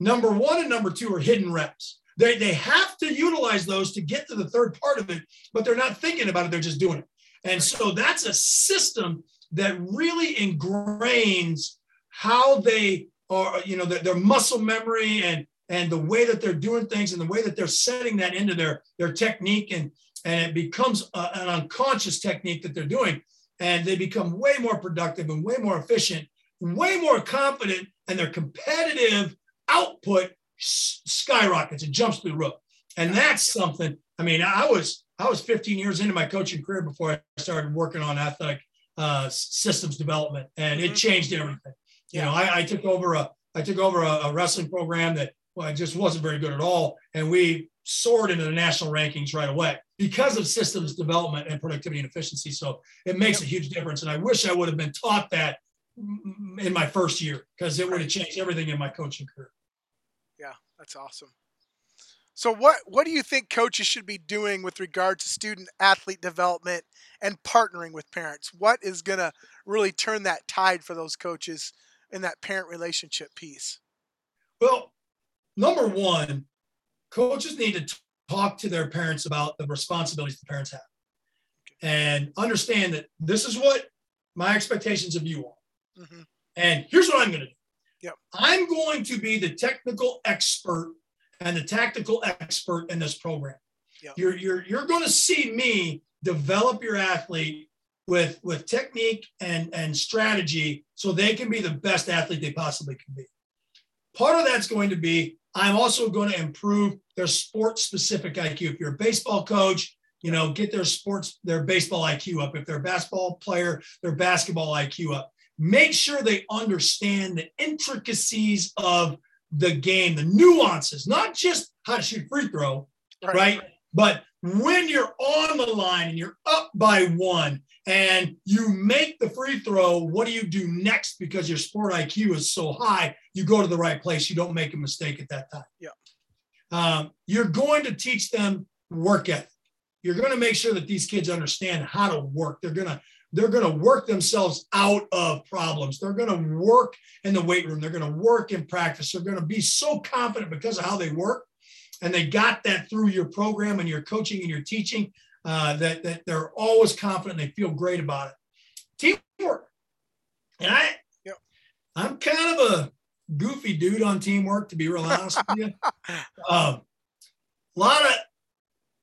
Speaker 2: number one and number two are hidden reps. They, they have to utilize those to get to the third part of it, but they're not thinking about it. They're just doing it. And so that's a system that really ingrains how they are, you know, their, their muscle memory and and the way that they're doing things and the way that they're setting that into their their technique and and it becomes a, an unconscious technique that they're doing. And they become way more productive and way more efficient way more confident and their competitive output skyrockets. And jumps through the roof. And that's something i mean i was i was 15 years into my coaching career before i started working on athletic uh, systems development and it
Speaker 1: Mhm.
Speaker 2: changed everything. You know I, I took over a i took over a, a wrestling program that well, it just wasn't very good at all and we soared into the national rankings right away because of systems development and productivity and efficiency so it makes a huge difference and i wish i would have been taught that in my first year because it would have changed everything in my coaching career
Speaker 1: Yeah, that's awesome. So what what do you think coaches should be doing with regard to student athlete development and partnering with parents? What is going to really turn that tide for those coaches in that parent relationship piece?
Speaker 2: Well, number one, coaches need to talk to their parents about the responsibilities the parents have and understand that this is what my expectations of you are.
Speaker 1: hmm
Speaker 2: And here's what I'm going to do.
Speaker 1: Yep.
Speaker 2: I'm going to be the technical expert and the tactical expert in this program.
Speaker 1: Yep.
Speaker 2: You're, you're, you're going to see me develop your athlete with, with technique and, and strategy so they can be the best athlete they possibly can be. Part of that's going to be I'm also going to improve their sports specific IQ. If you're a baseball coach, you know, get their sports, their baseball IQ up. If they're a basketball player, their basketball IQ up. Make sure they understand the intricacies of the game, the nuances, not just how to shoot free throw, right? But when you're on the line and you're up by one and you make the free throw, what do you do next? Because your sport IQ is so high, you go to the right place. You don't make a mistake at that time.
Speaker 1: Yeah.
Speaker 2: Um, you're going to teach them work ethic. You're going to make sure that these kids understand how to work. They're going to they're going to work themselves out of problems. They're going to work in the weight room. They're going to work in practice. They're going to be so confident because of how they work and they got that through your program and your coaching and your teaching uh, that, that they're always confident they feel great about it. Teamwork. And i
Speaker 1: Yep.
Speaker 2: i'm kind of a goofy dude on teamwork to be real honest with you. Um, a lot of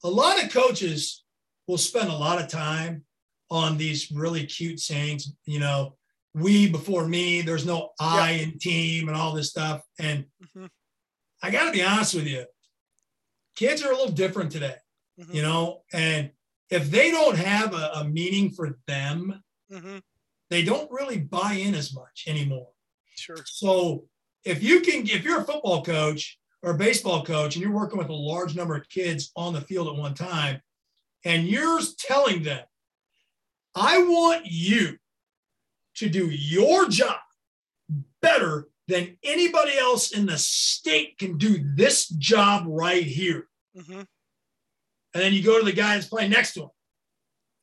Speaker 2: a lot of coaches will spend a lot of time on these really cute sayings you know we before me there's no i in team and all this stuff. And
Speaker 1: Mhm.
Speaker 2: i got to be honest with you kids are a little different today
Speaker 1: Mhm.
Speaker 2: you know and if they don't have a, a meaning for them
Speaker 1: hmm
Speaker 2: they don't really buy in as much anymore
Speaker 1: Sure.
Speaker 2: so if you can if you're a football coach or a baseball coach and you're working with a large number of kids on the field at one time and you're telling them i want you to do your job better than anybody else in the state can do this job right here.
Speaker 1: Hmm
Speaker 2: and then you go to the guy that's playing next to him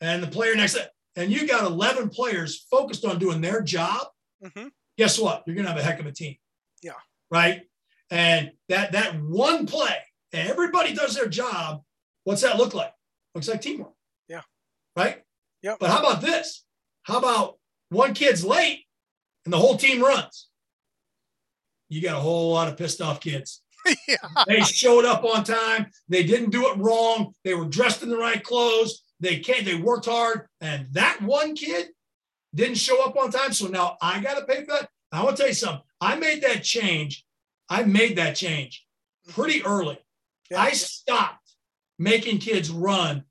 Speaker 2: and the player next to and you got 11 players focused on doing their job.
Speaker 1: Hmm
Speaker 2: guess what? You're going to have a heck of a team.
Speaker 1: Yeah.
Speaker 2: right? And that that one play everybody does their job. What's that look like? Looks like teamwork.
Speaker 1: Yeah.
Speaker 2: right?
Speaker 1: Yep.
Speaker 2: but how about this? How about one kid's late and the whole team runs? You got a whole lot of pissed off kids. yeah. They showed up on time. They didn't do it wrong. They were dressed in the right clothes. They can't, they worked hard. And that one kid didn't show up on time. So now I got to pay for that. I want to tell you something. I made that change. I made that change pretty early. Yeah. I stopped making kids run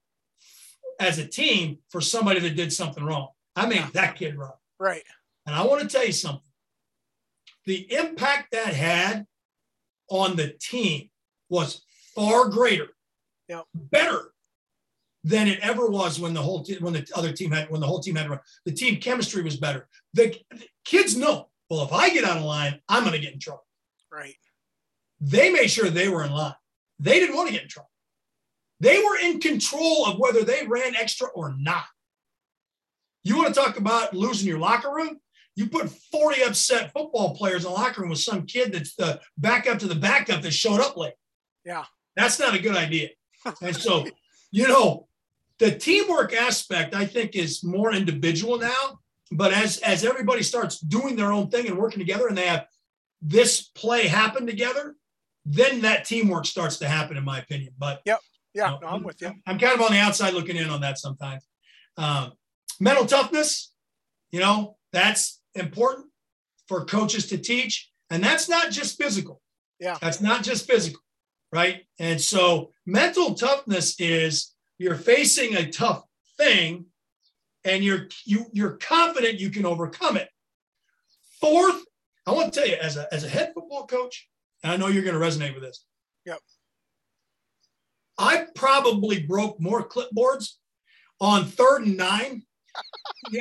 Speaker 2: as a team for somebody that did something wrong. I made yeah. that kid run.
Speaker 1: Right.
Speaker 2: And I want to tell you something. The impact that had on the team was far greater,
Speaker 1: yep.
Speaker 2: better than it ever was when the whole te- when the other team had when the whole team had run. The team chemistry was better. The, the kids know. Well, if I get out of line, I'm going to get in trouble.
Speaker 1: Right.
Speaker 2: They made sure they were in line. They didn't want to get in trouble. They were in control of whether they ran extra or not. You want to talk about losing your locker room? You put 40 upset football players in the locker room with some kid that's the backup to the backup that showed up late.
Speaker 1: Yeah.
Speaker 2: That's not a good idea. And so, you know, the teamwork aspect, I think, is more individual now. But as as everybody starts doing their own thing and working together and they have this play happen together, then that teamwork starts to happen, in my opinion. But
Speaker 1: yep. Yeah, you know, no, I'm with you.
Speaker 2: I'm kind of on the outside looking in on that sometimes. Um, mental toughness, you know, that's important for coaches to teach. And that's not just physical.
Speaker 1: Yeah.
Speaker 2: That's not just physical. Right. And so mental toughness is you're facing a tough thing and you're you you're confident you can overcome it. Fourth, I want to tell you, as a as a head football coach, and I know you're going to resonate with this.
Speaker 1: Yep.
Speaker 2: I probably broke more clipboards on third and nine,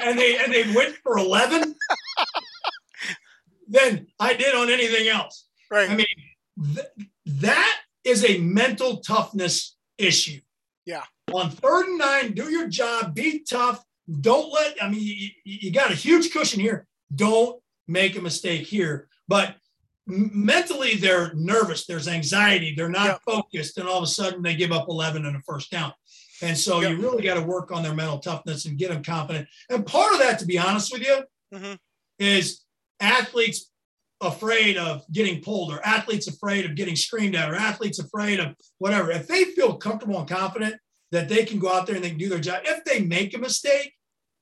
Speaker 2: and they and they went for eleven than I did on anything else.
Speaker 1: Right.
Speaker 2: I mean, th- that is a mental toughness issue.
Speaker 1: Yeah.
Speaker 2: On third and nine, do your job, be tough. Don't let, I mean, you, you got a huge cushion here. Don't make a mistake here. But mentally, they're nervous. There's anxiety. They're not yep. focused. And all of a sudden, they give up 11 and a first down. And so yep. you really got to work on their mental toughness and get them confident. And part of that, to be honest with you, mm-hmm. is athletes afraid of getting pulled or athletes afraid of getting screamed at or athletes afraid of whatever. If they feel comfortable and confident that they can go out there and they can do their job, if they make a mistake,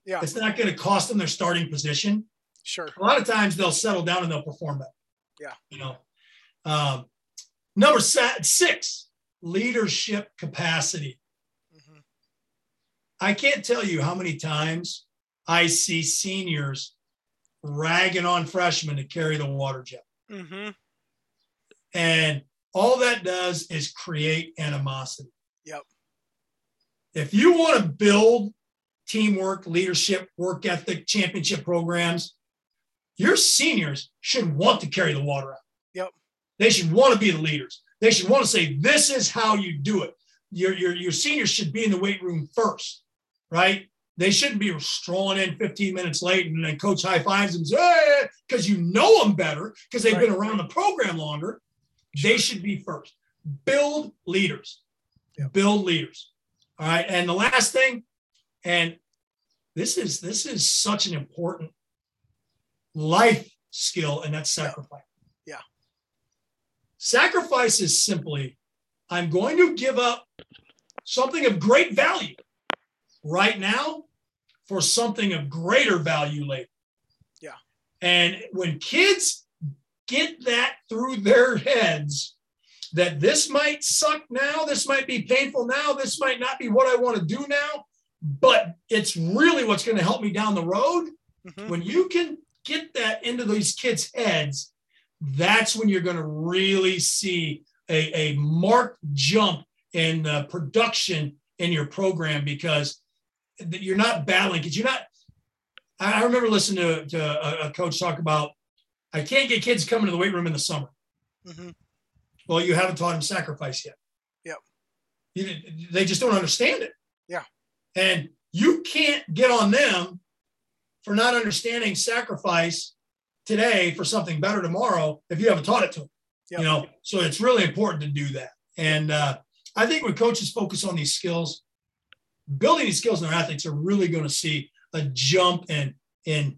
Speaker 1: yeah.
Speaker 2: it's not going to cost them their starting position.
Speaker 1: Sure.
Speaker 2: A lot of times they'll settle down and they'll perform better.
Speaker 1: Yeah.
Speaker 2: You know, um, number six, leadership capacity. Mm-hmm. I can't tell you how many times I see seniors ragging on freshmen to carry the water jet.
Speaker 1: Mm-hmm.
Speaker 2: And all that does is create animosity.
Speaker 1: Yep.
Speaker 2: If you want to build teamwork, leadership, work ethic, championship programs, your seniors should want to carry the water out.
Speaker 1: Yep.
Speaker 2: They should want to be the leaders. They should want to say, this is how you do it. Your, your, your seniors should be in the weight room first, right? They shouldn't be strolling in 15 minutes late and then coach high fives and say, because you know them better because they've right. been around the program longer. Sure. They should be first. Build leaders. Yep. Build leaders. All right. And the last thing, and this is this is such an important life skill, and that's sacrifice.
Speaker 1: Yeah.
Speaker 2: Sacrifice is simply, I'm going to give up something of great value right now for something of greater value later.
Speaker 1: Yeah.
Speaker 2: And when kids get that through their heads, that this might suck now, this might be painful now, this might not be what I want to do now, but it's really what's going to help me down the road. Mm-hmm. When you can get that into these kids' heads, that's when you're going to really see a, a marked jump in the production in your program because you're not battling because you're not. I remember listening to, to a, a, coach talk about, I can't get kids coming to the weight room in the summer. Mm-hmm. Well, you haven't taught them sacrifice yet.
Speaker 1: Yep.
Speaker 2: You, they just don't understand it.
Speaker 1: Yeah.
Speaker 2: And you can't get on them for not understanding sacrifice today for something better tomorrow if you haven't taught it to them. Yep. You know, so it's really important to do that. And uh, I think when coaches focus on these skills, building these skills in their athletes are really going to see a jump in in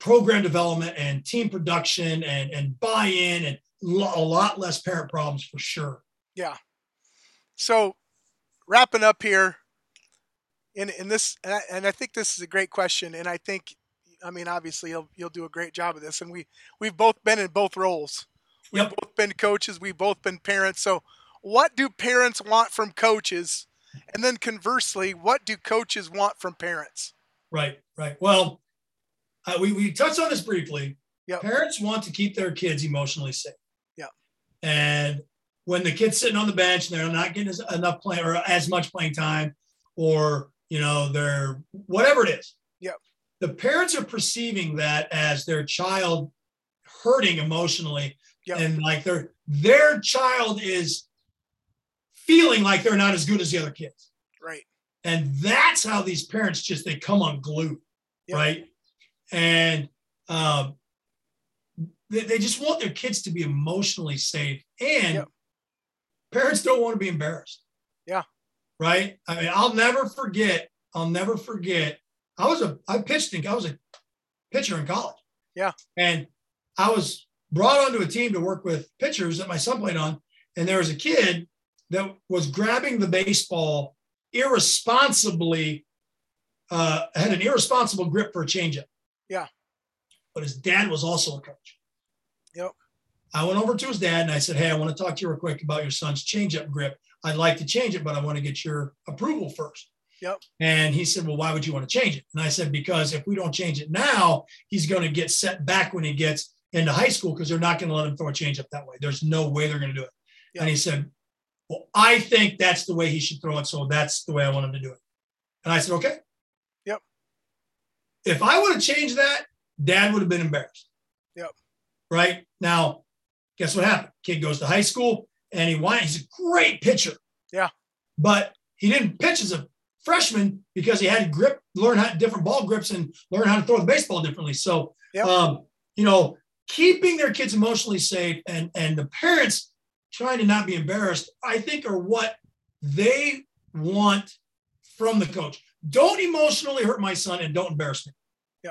Speaker 2: program development and team production and and buy-in and a lot less parent problems for sure.
Speaker 1: Yeah. So wrapping up here in in this and I, and I think this is a great question and I think I mean obviously you'll you'll do a great job of this and we we've both been in both roles. We've yep. both been coaches, we've both been parents. So what do parents want from coaches? And then conversely, what do coaches want from parents?
Speaker 2: Right, right. Well, uh, we, we touched on this briefly. Yep. Parents want to keep their kids emotionally safe.
Speaker 1: Yeah.
Speaker 2: And when the kid's sitting on the bench and they're not getting enough play or as much playing time, or you know, they're whatever it is.
Speaker 1: Yep.
Speaker 2: The parents are perceiving that as their child hurting emotionally, yep. and like their their child is feeling like they're not as good as the other kids.
Speaker 1: Right.
Speaker 2: And that's how these parents just they come unglued, yep. right? And um, they, they just want their kids to be emotionally safe, and yep. parents don't want to be embarrassed.
Speaker 1: Yeah.
Speaker 2: Right. I mean, I'll never forget. I'll never forget. I was a I pitched in I was a pitcher in college.
Speaker 1: Yeah.
Speaker 2: And I was brought onto a team to work with pitchers that my son played on, and there was a kid that was grabbing the baseball irresponsibly, uh, had an irresponsible grip for a changeup.
Speaker 1: Yeah.
Speaker 2: But his dad was also a coach.
Speaker 1: Yep.
Speaker 2: I went over to his dad and I said, Hey, I want to talk to you real quick about your son's changeup grip. I'd like to change it, but I want to get your approval first.
Speaker 1: Yep.
Speaker 2: And he said, Well, why would you want to change it? And I said, Because if we don't change it now, he's going to get set back when he gets into high school because they're not going to let him throw a changeup that way. There's no way they're going to do it. Yep. And he said, well, I think that's the way he should throw it. So that's the way I want him to do it. And I said, okay.
Speaker 1: Yep.
Speaker 2: If I would have changed that, dad would have been embarrassed.
Speaker 1: Yep.
Speaker 2: Right. Now, guess what happened? Kid goes to high school and he won. He's a great pitcher.
Speaker 1: Yeah.
Speaker 2: But he didn't pitch as a freshman because he had to grip, learn how different ball grips and learn how to throw the baseball differently. So, yep. um, you know, keeping their kids emotionally safe and and the parents trying to not be embarrassed, I think are what they want from the coach. Don't emotionally hurt my son and don't embarrass me.
Speaker 1: Yeah.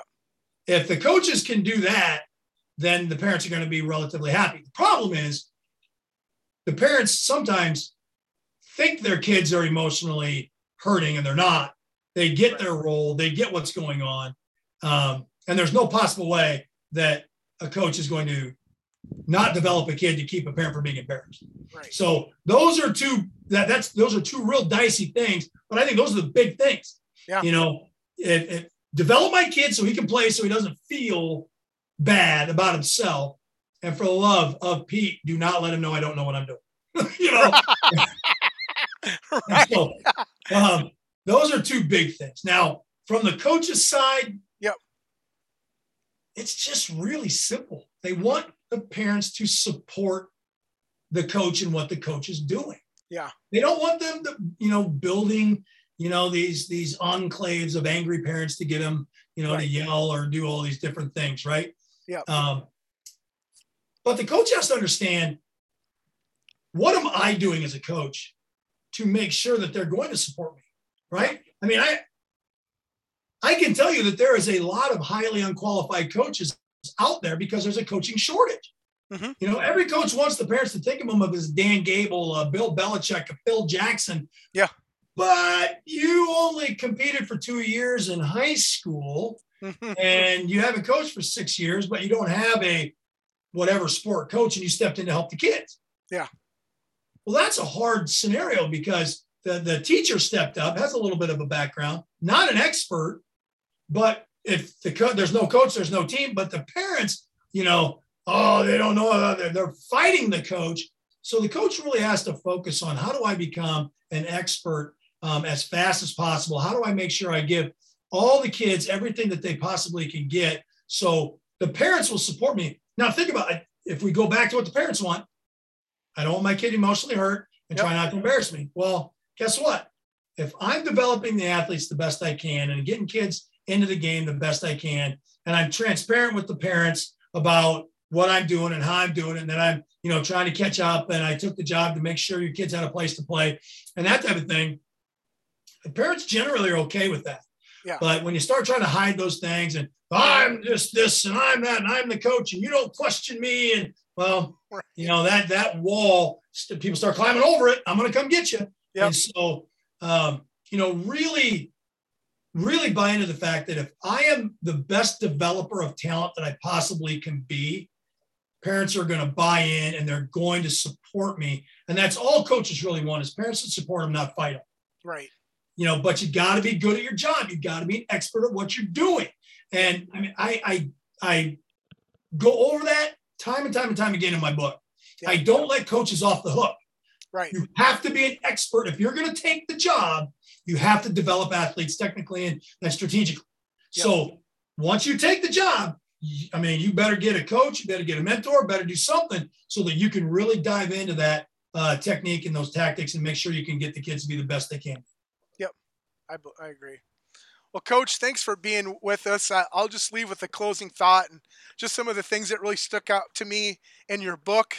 Speaker 2: If the coaches can do that, then the parents are going to be relatively happy. The problem is the parents sometimes think their kids are emotionally hurting and they're not. They get their role, they get what's going on. Um, and there's no possible way that a coach is going to not develop a kid to keep a parent from being embarrassed.
Speaker 1: Right.
Speaker 2: So those are two that that's those are two real dicey things, but I think those are the big things.
Speaker 1: Yeah.
Speaker 2: You know, it, it, develop my kid so he can play so he doesn't feel bad about himself. And for the love of Pete, do not let him know I don't know what I'm doing. you know. right. So, um, those are two big things. Now, from the coach's side,
Speaker 1: yep.
Speaker 2: It's just really simple. They want the parents to support the coach and what the coach is doing.
Speaker 1: Yeah.
Speaker 2: They don't want them to, you know, building, you know, these these enclaves of angry parents to get them, you know, right. to yell or do all these different things, right?
Speaker 1: Yeah.
Speaker 2: Um, but the coach has to understand what am I doing as a coach to make sure that they're going to support me, right? I mean, I I can tell you that there is a lot of highly unqualified coaches out there because there's a coaching shortage. Mm-hmm. You know, every coach wants the parents to think of them of as Dan Gable, uh, Bill Belichick, Phil Jackson.
Speaker 1: Yeah.
Speaker 2: But you only competed for two years in high school and you haven't coached for six years, but you don't have a whatever sport coach and you stepped in to help the kids.
Speaker 1: Yeah.
Speaker 2: Well, that's a hard scenario because the, the teacher stepped up, has a little bit of a background, not an expert, but if the co- there's no coach, there's no team. But the parents, you know, oh, they don't know. They're, they're fighting the coach. So the coach really has to focus on how do I become an expert um, as fast as possible? How do I make sure I give all the kids everything that they possibly can get? So the parents will support me. Now think about it. If we go back to what the parents want, I don't want my kid emotionally hurt and yep. try not to embarrass me. Well, guess what? If I'm developing the athletes the best I can and getting kids into the game the best I can. And I'm transparent with the parents about what I'm doing and how I'm doing it. And then I'm, you know, trying to catch up. And I took the job to make sure your kids had a place to play and that type of thing. The parents generally are okay with that. Yeah. But when you start trying to hide those things and I'm just this and I'm that and I'm the coach and you don't question me and well, you know that that wall people start climbing over it. I'm going to come get you. Yep. And so, um, you know, really, really buy into the fact that if I am the best developer of talent that I possibly can be, parents are going to buy in and they're going to support me. And that's all coaches really want is parents to support them, not fight them.
Speaker 1: Right.
Speaker 2: You know, but you got to be good at your job. You got to be an expert at what you're doing. And I mean, I, I, I go over that time and time and time again in my book. Yeah. I don't let coaches off the hook.
Speaker 1: Right.
Speaker 2: You have to be an expert. If you're going to take the job, you have to develop athletes technically and, and strategically. Yep. So once you take the job, I mean, you better get a coach, you better get a mentor, better do something so that you can really dive into that uh, technique and those tactics and make sure you can get the kids to be the best they can.
Speaker 1: Yep, I, I agree. Well, Coach, thanks for being with us. I, will just leave with a closing thought and just some of the things that really stuck out to me in your book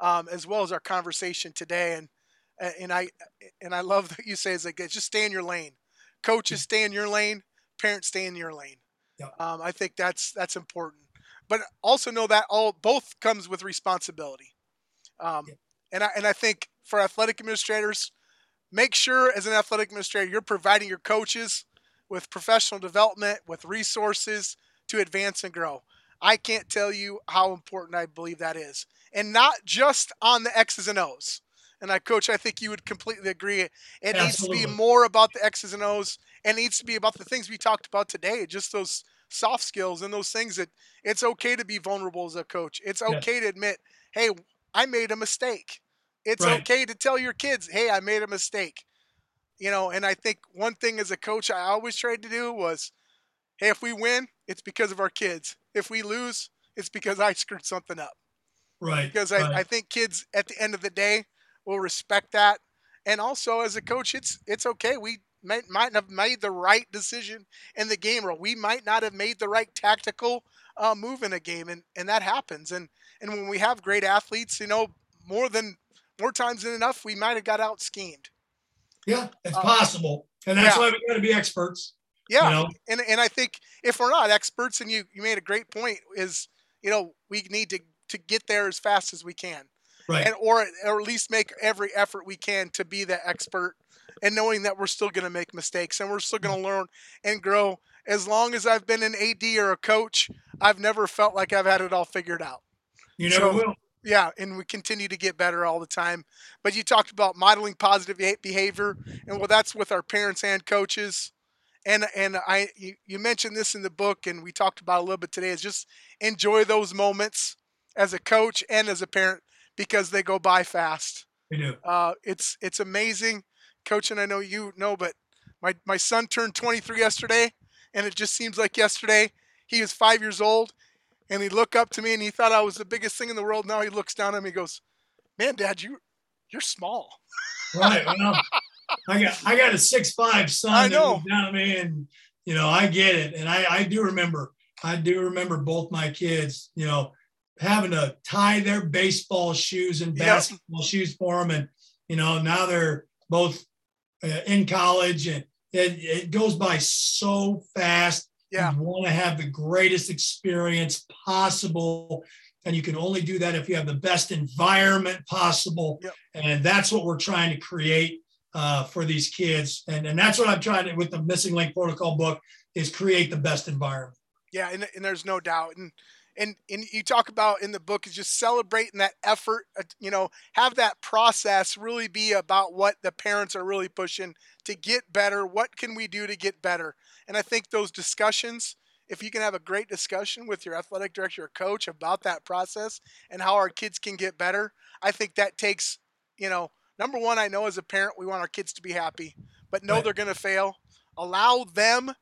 Speaker 1: um, as well as our conversation today. And and I and I love that you say is like just stay in your lane. Coaches stay in your lane. Parents stay in your lane. Yeah. Um, I think that's that's important. But also know that all both comes with responsibility. Um, yeah. And I and I think for athletic administrators, make sure as an athletic administrator you're providing your coaches with professional development, with resources to advance and grow. I can't tell you how important I believe that is and not just on the X's and O's. And I, coach, I think you would completely agree. It Absolutely. needs to be more about the X's and O's and needs to be about the things we talked about today, just those soft skills and those things that it's okay to be vulnerable as a coach. It's okay yeah. to admit, hey, I made a mistake. It's right. okay to tell your kids, hey, I made a mistake. You know, and I think one thing as a coach I always tried to do was, hey, if we win, it's because of our kids. If we lose, it's because I screwed something up.
Speaker 2: Right.
Speaker 1: Because
Speaker 2: right.
Speaker 1: I, I think kids at the end of the day will respect that. And also as a coach, it's it's okay. We might, might have made the right decision in the game, or we might not have made the right tactical uh, move in a game, and and that happens. And and when we have great athletes, you know, more than more times than enough, we might have got out schemed.
Speaker 2: Yeah, it's uh, possible, and that's yeah. why we got to be experts.
Speaker 1: Yeah, you know? and and I think if we're not experts, and you you made a great point, is you know we need to to get there as fast as we can.
Speaker 2: Right.
Speaker 1: And or or at least make every effort we can to be the expert and knowing that we're still going to make mistakes and we're still going to mm-hmm. learn and grow. As long as I've been an AD or a coach, I've never felt like I've had it all figured out.
Speaker 2: You never so, will.
Speaker 1: Yeah, and we continue to get better all the time. But you talked about modeling positive behavior, and well, that's with our parents and coaches. And and I you, you mentioned this in the book, and we talked about a little bit today. Is just enjoy those moments as a coach and as a parent because they go by fast.
Speaker 2: They do.
Speaker 1: Uh, it's it's amazing, coach, and I know you know, but my my son turned 23 yesterday, and it just seems like yesterday. He was five years old, and he looked up to me and he thought I was the biggest thing in the world. Now he looks down at me, and goes, "Man, Dad, you you're small."
Speaker 2: Right. Well, I got I got a six five son
Speaker 1: I know.
Speaker 2: down at me, and you know I get it, and I I do remember I do remember both my kids. You know, having to tie their baseball shoes and basketball yep. shoes for them. And, you know, now they're both uh, in college and it, it goes by so fast.
Speaker 1: Yeah.
Speaker 2: You want to have the greatest experience possible. And you can only do that if you have the best environment possible.
Speaker 1: Yep.
Speaker 2: And that's what we're trying to create uh, for these kids. And, and that's what I'm trying to, with the Missing Link Protocol book, is create the best environment.
Speaker 1: Yeah. And, and there's no doubt. And, and and you talk about in the book is just celebrating that effort uh, you know have that process really be about what the parents are really pushing to get better. What can we do to get better? And i think those discussions if you can have a great discussion with your athletic director or coach about that process and how our kids can get better i think that takes you know number one i know as a parent we want our kids to be happy but know right. they're going to fail. Allow them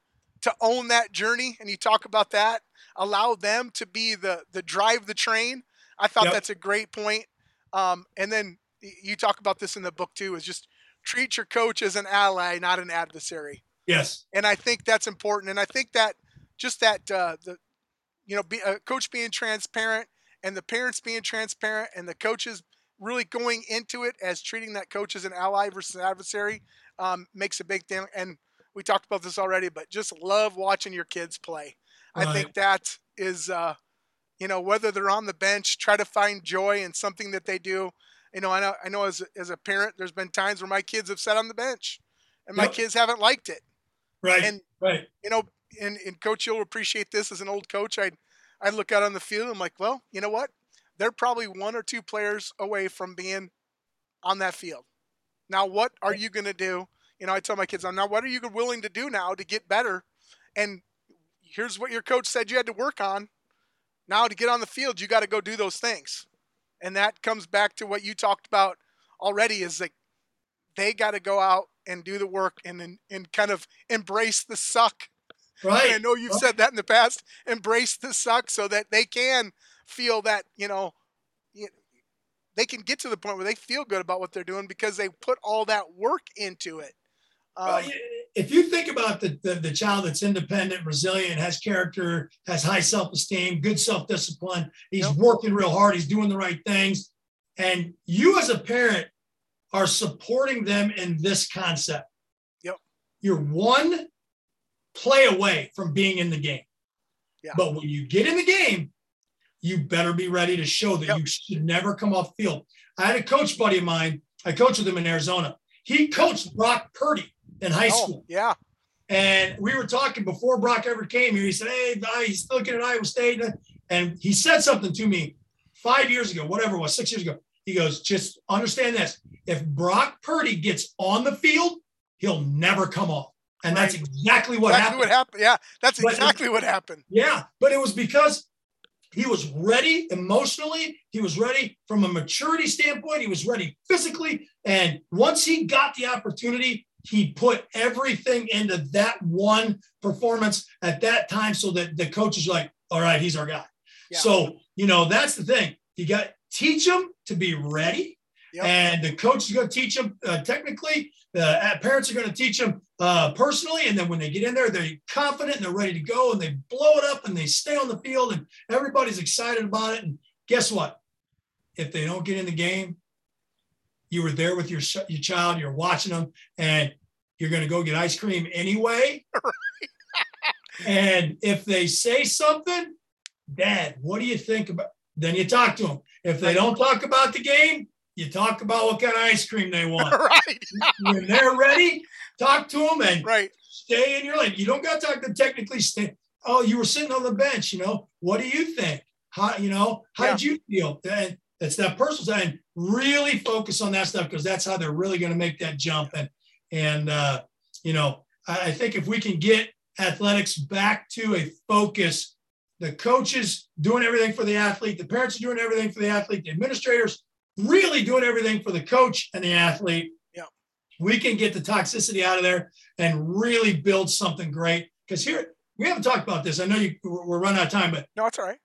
Speaker 1: to own that journey and you talk about that allow them to be the the drive the train. I thought yep. that's a great point. Um, and then you talk about this in the book too. Is just treat your coach as an ally, not an adversary.
Speaker 2: Yes.
Speaker 1: And I think that's important. And I think that just that uh, the you know be, a uh, coach being transparent and the parents being transparent and the coaches really going into it as treating that coach as an ally versus an adversary um, makes a big thing. And we talked about this already, but just love watching your kids play. Right. I think that is, uh, you know, whether they're on the bench, try to find joy in something that they do. You know, I know, I know as, as a parent, there's been times where my kids have sat on the bench and my yep. kids haven't liked it.
Speaker 2: Right.
Speaker 1: And,
Speaker 2: right.
Speaker 1: You know, and, and coach, you'll appreciate this as an old coach. I'd, I'd look out on the field. I'm like, well, you know what? They're probably one or two players away from being on that field. Now, what are you going to do? You know, I tell my kids, I'm now, what are you willing to do now to get better? And here's what your coach said you had to work on. Now, to get on the field, you got to go do those things. And that comes back to what you talked about already is like they got to go out and do the work and, and kind of embrace the suck.
Speaker 2: Right. And
Speaker 1: I know you've said that in the past. Embrace the suck so that they can feel that, you know, they can get to the point where they feel good about what they're doing because they put all that work into it.
Speaker 2: Um, if you think about the, the, the child that's independent, resilient, has character, has high self esteem, good self discipline, he's yep. working real hard, he's doing the right things, and you as a parent are supporting them in this concept.
Speaker 1: Yep.
Speaker 2: You're one play away from being in the game.
Speaker 1: Yeah.
Speaker 2: But when you get in the game, you better be ready to show that yep. you should never come off field. I had a coach buddy of mine. I coached with him in Arizona. He coached Brock Purdy in high oh, school.
Speaker 1: Yeah.
Speaker 2: And we were talking before Brock ever came here. He said, Hey, he's looking at Iowa State. And he said something to me five years ago, whatever it was, six years ago. He goes, Just understand this. If Brock Purdy gets on the field, he'll never come off. And right. that's exactly what
Speaker 1: exactly
Speaker 2: happened.
Speaker 1: What happened. Yeah, that's exactly it, what happened.
Speaker 2: Yeah, but it was because he was ready emotionally. He was ready from a maturity standpoint. He was ready physically. And once he got the opportunity, he put everything into that one performance at that time so that the coach is like, all right, he's our guy. Yeah. So, you know, that's the thing. You got teach them to be ready. Yep. And the coach is going to teach them uh, technically. The uh, parents are going to teach them uh, personally. And then when they get in there, they're confident and they're ready to go and they blow it up and they stay on the field and everybody's excited about it. And guess what? If they don't get in the game, you were there with your your child, you're watching them, and you're going to go get ice cream anyway. and if they say something, Dad, what do you think about? Then you talk to them. If they don't talk about the game, you talk about what kind of ice cream they want.
Speaker 1: right.
Speaker 2: when they're ready, talk to them and
Speaker 1: right.
Speaker 2: stay in your lane. You don't got to talk to technically stay. Oh, you were sitting on the bench. You know, what do you think? How you know? How yeah. did you feel? And it's that personal side. And really focus on that stuff because that's how they're really going to make that jump. And and uh, you know, I, I think if we can get athletics back to a focus, the coaches doing everything for the athlete, the parents are doing everything for the athlete, the administrators really doing everything for the coach and the athlete.
Speaker 1: Yeah.
Speaker 2: We can get the toxicity out of there and really build something great. Because here, we haven't talked about this. I know you, we're running out of time, but
Speaker 1: no, it's all right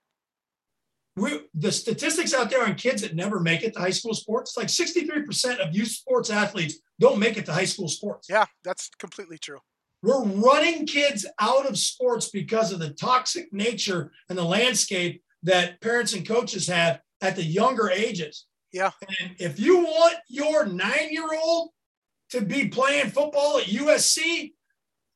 Speaker 2: we, the statistics out there on kids that never make it to high school sports, like 63% of youth sports athletes don't make it to high school sports.
Speaker 1: Yeah, that's completely true.
Speaker 2: We're running kids out of sports because of the toxic nature and the landscape that parents and coaches have at the younger ages.
Speaker 1: Yeah.
Speaker 2: And if you want your nine year old to be playing football at USC,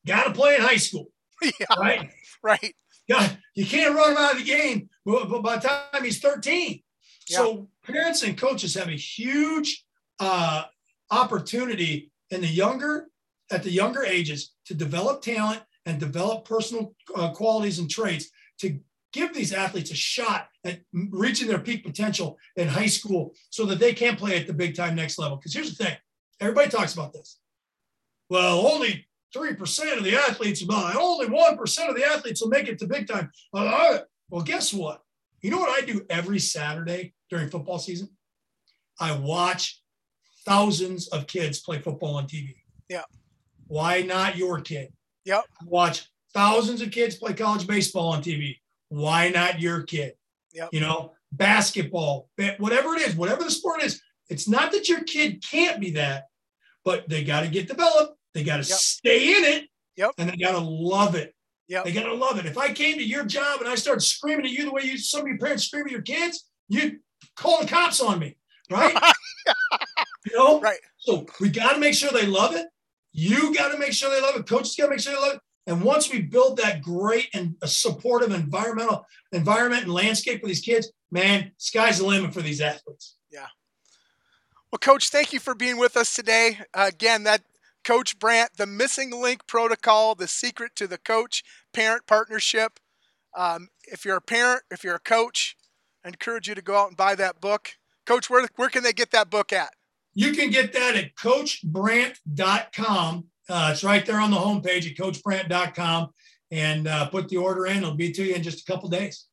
Speaker 2: got to play in high school.
Speaker 1: Yeah. Right. Right.
Speaker 2: Yeah. You can't run him out of the game but by the time he's 13. Yeah. So parents and coaches have a huge uh, opportunity in the younger, at the younger ages to develop talent and develop personal uh, qualities and traits to give these athletes a shot at reaching their peak potential in high school so that they can play at the big time next level. Because here's the thing everybody talks about this. Well, only 3% of the athletes, only 1% of the athletes will make it to big time. Well, guess what? You know what I do every Saturday during football season? I watch thousands of kids play football on TV.
Speaker 1: Yeah.
Speaker 2: Why not your kid?
Speaker 1: Yep.
Speaker 2: Watch thousands of kids play college baseball on TV. Why not your kid?
Speaker 1: Yep.
Speaker 2: You know, basketball, whatever it is, whatever the sport is. It's not that your kid can't be that, but they got to get developed. They got to yep. stay in it.
Speaker 1: Yep.
Speaker 2: And they got to love it.
Speaker 1: Yeah.
Speaker 2: They gotta love it. If I came to your job and I started screaming at you the way you some of your parents scream at your kids, you'd call the cops on me, right? you know?
Speaker 1: Right.
Speaker 2: So we gotta make sure they love it. You got to make sure they love it. Coaches got to make sure they love it. And once we build that great and supportive environmental environment and landscape for these kids, man, sky's the limit for these athletes.
Speaker 1: Yeah. Well, Coach, thank you for being with us today. Uh, again, that Coach Brandt, the missing link protocol, the secret to the coach parent partnership. Um, if you're a parent, if you're a coach, I encourage you to go out and buy that book. Coach, where, where can they get that book at?
Speaker 2: You can get that at coachbrandt.com uh, it's right there on the homepage at coachbrandt.com and uh, put the order in. It'll be to you in just a couple days.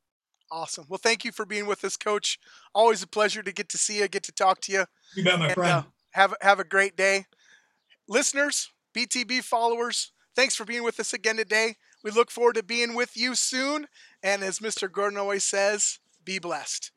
Speaker 1: Awesome. Well, thank you for being with us, Coach. Always a pleasure to get to see you, get to talk to you.
Speaker 2: You bet, my and, friend. Uh,
Speaker 1: have have a great day, listeners, BTB followers. Thanks for being with us again today. We look forward to being with you soon. And as Mr. Gordon always says, be blessed.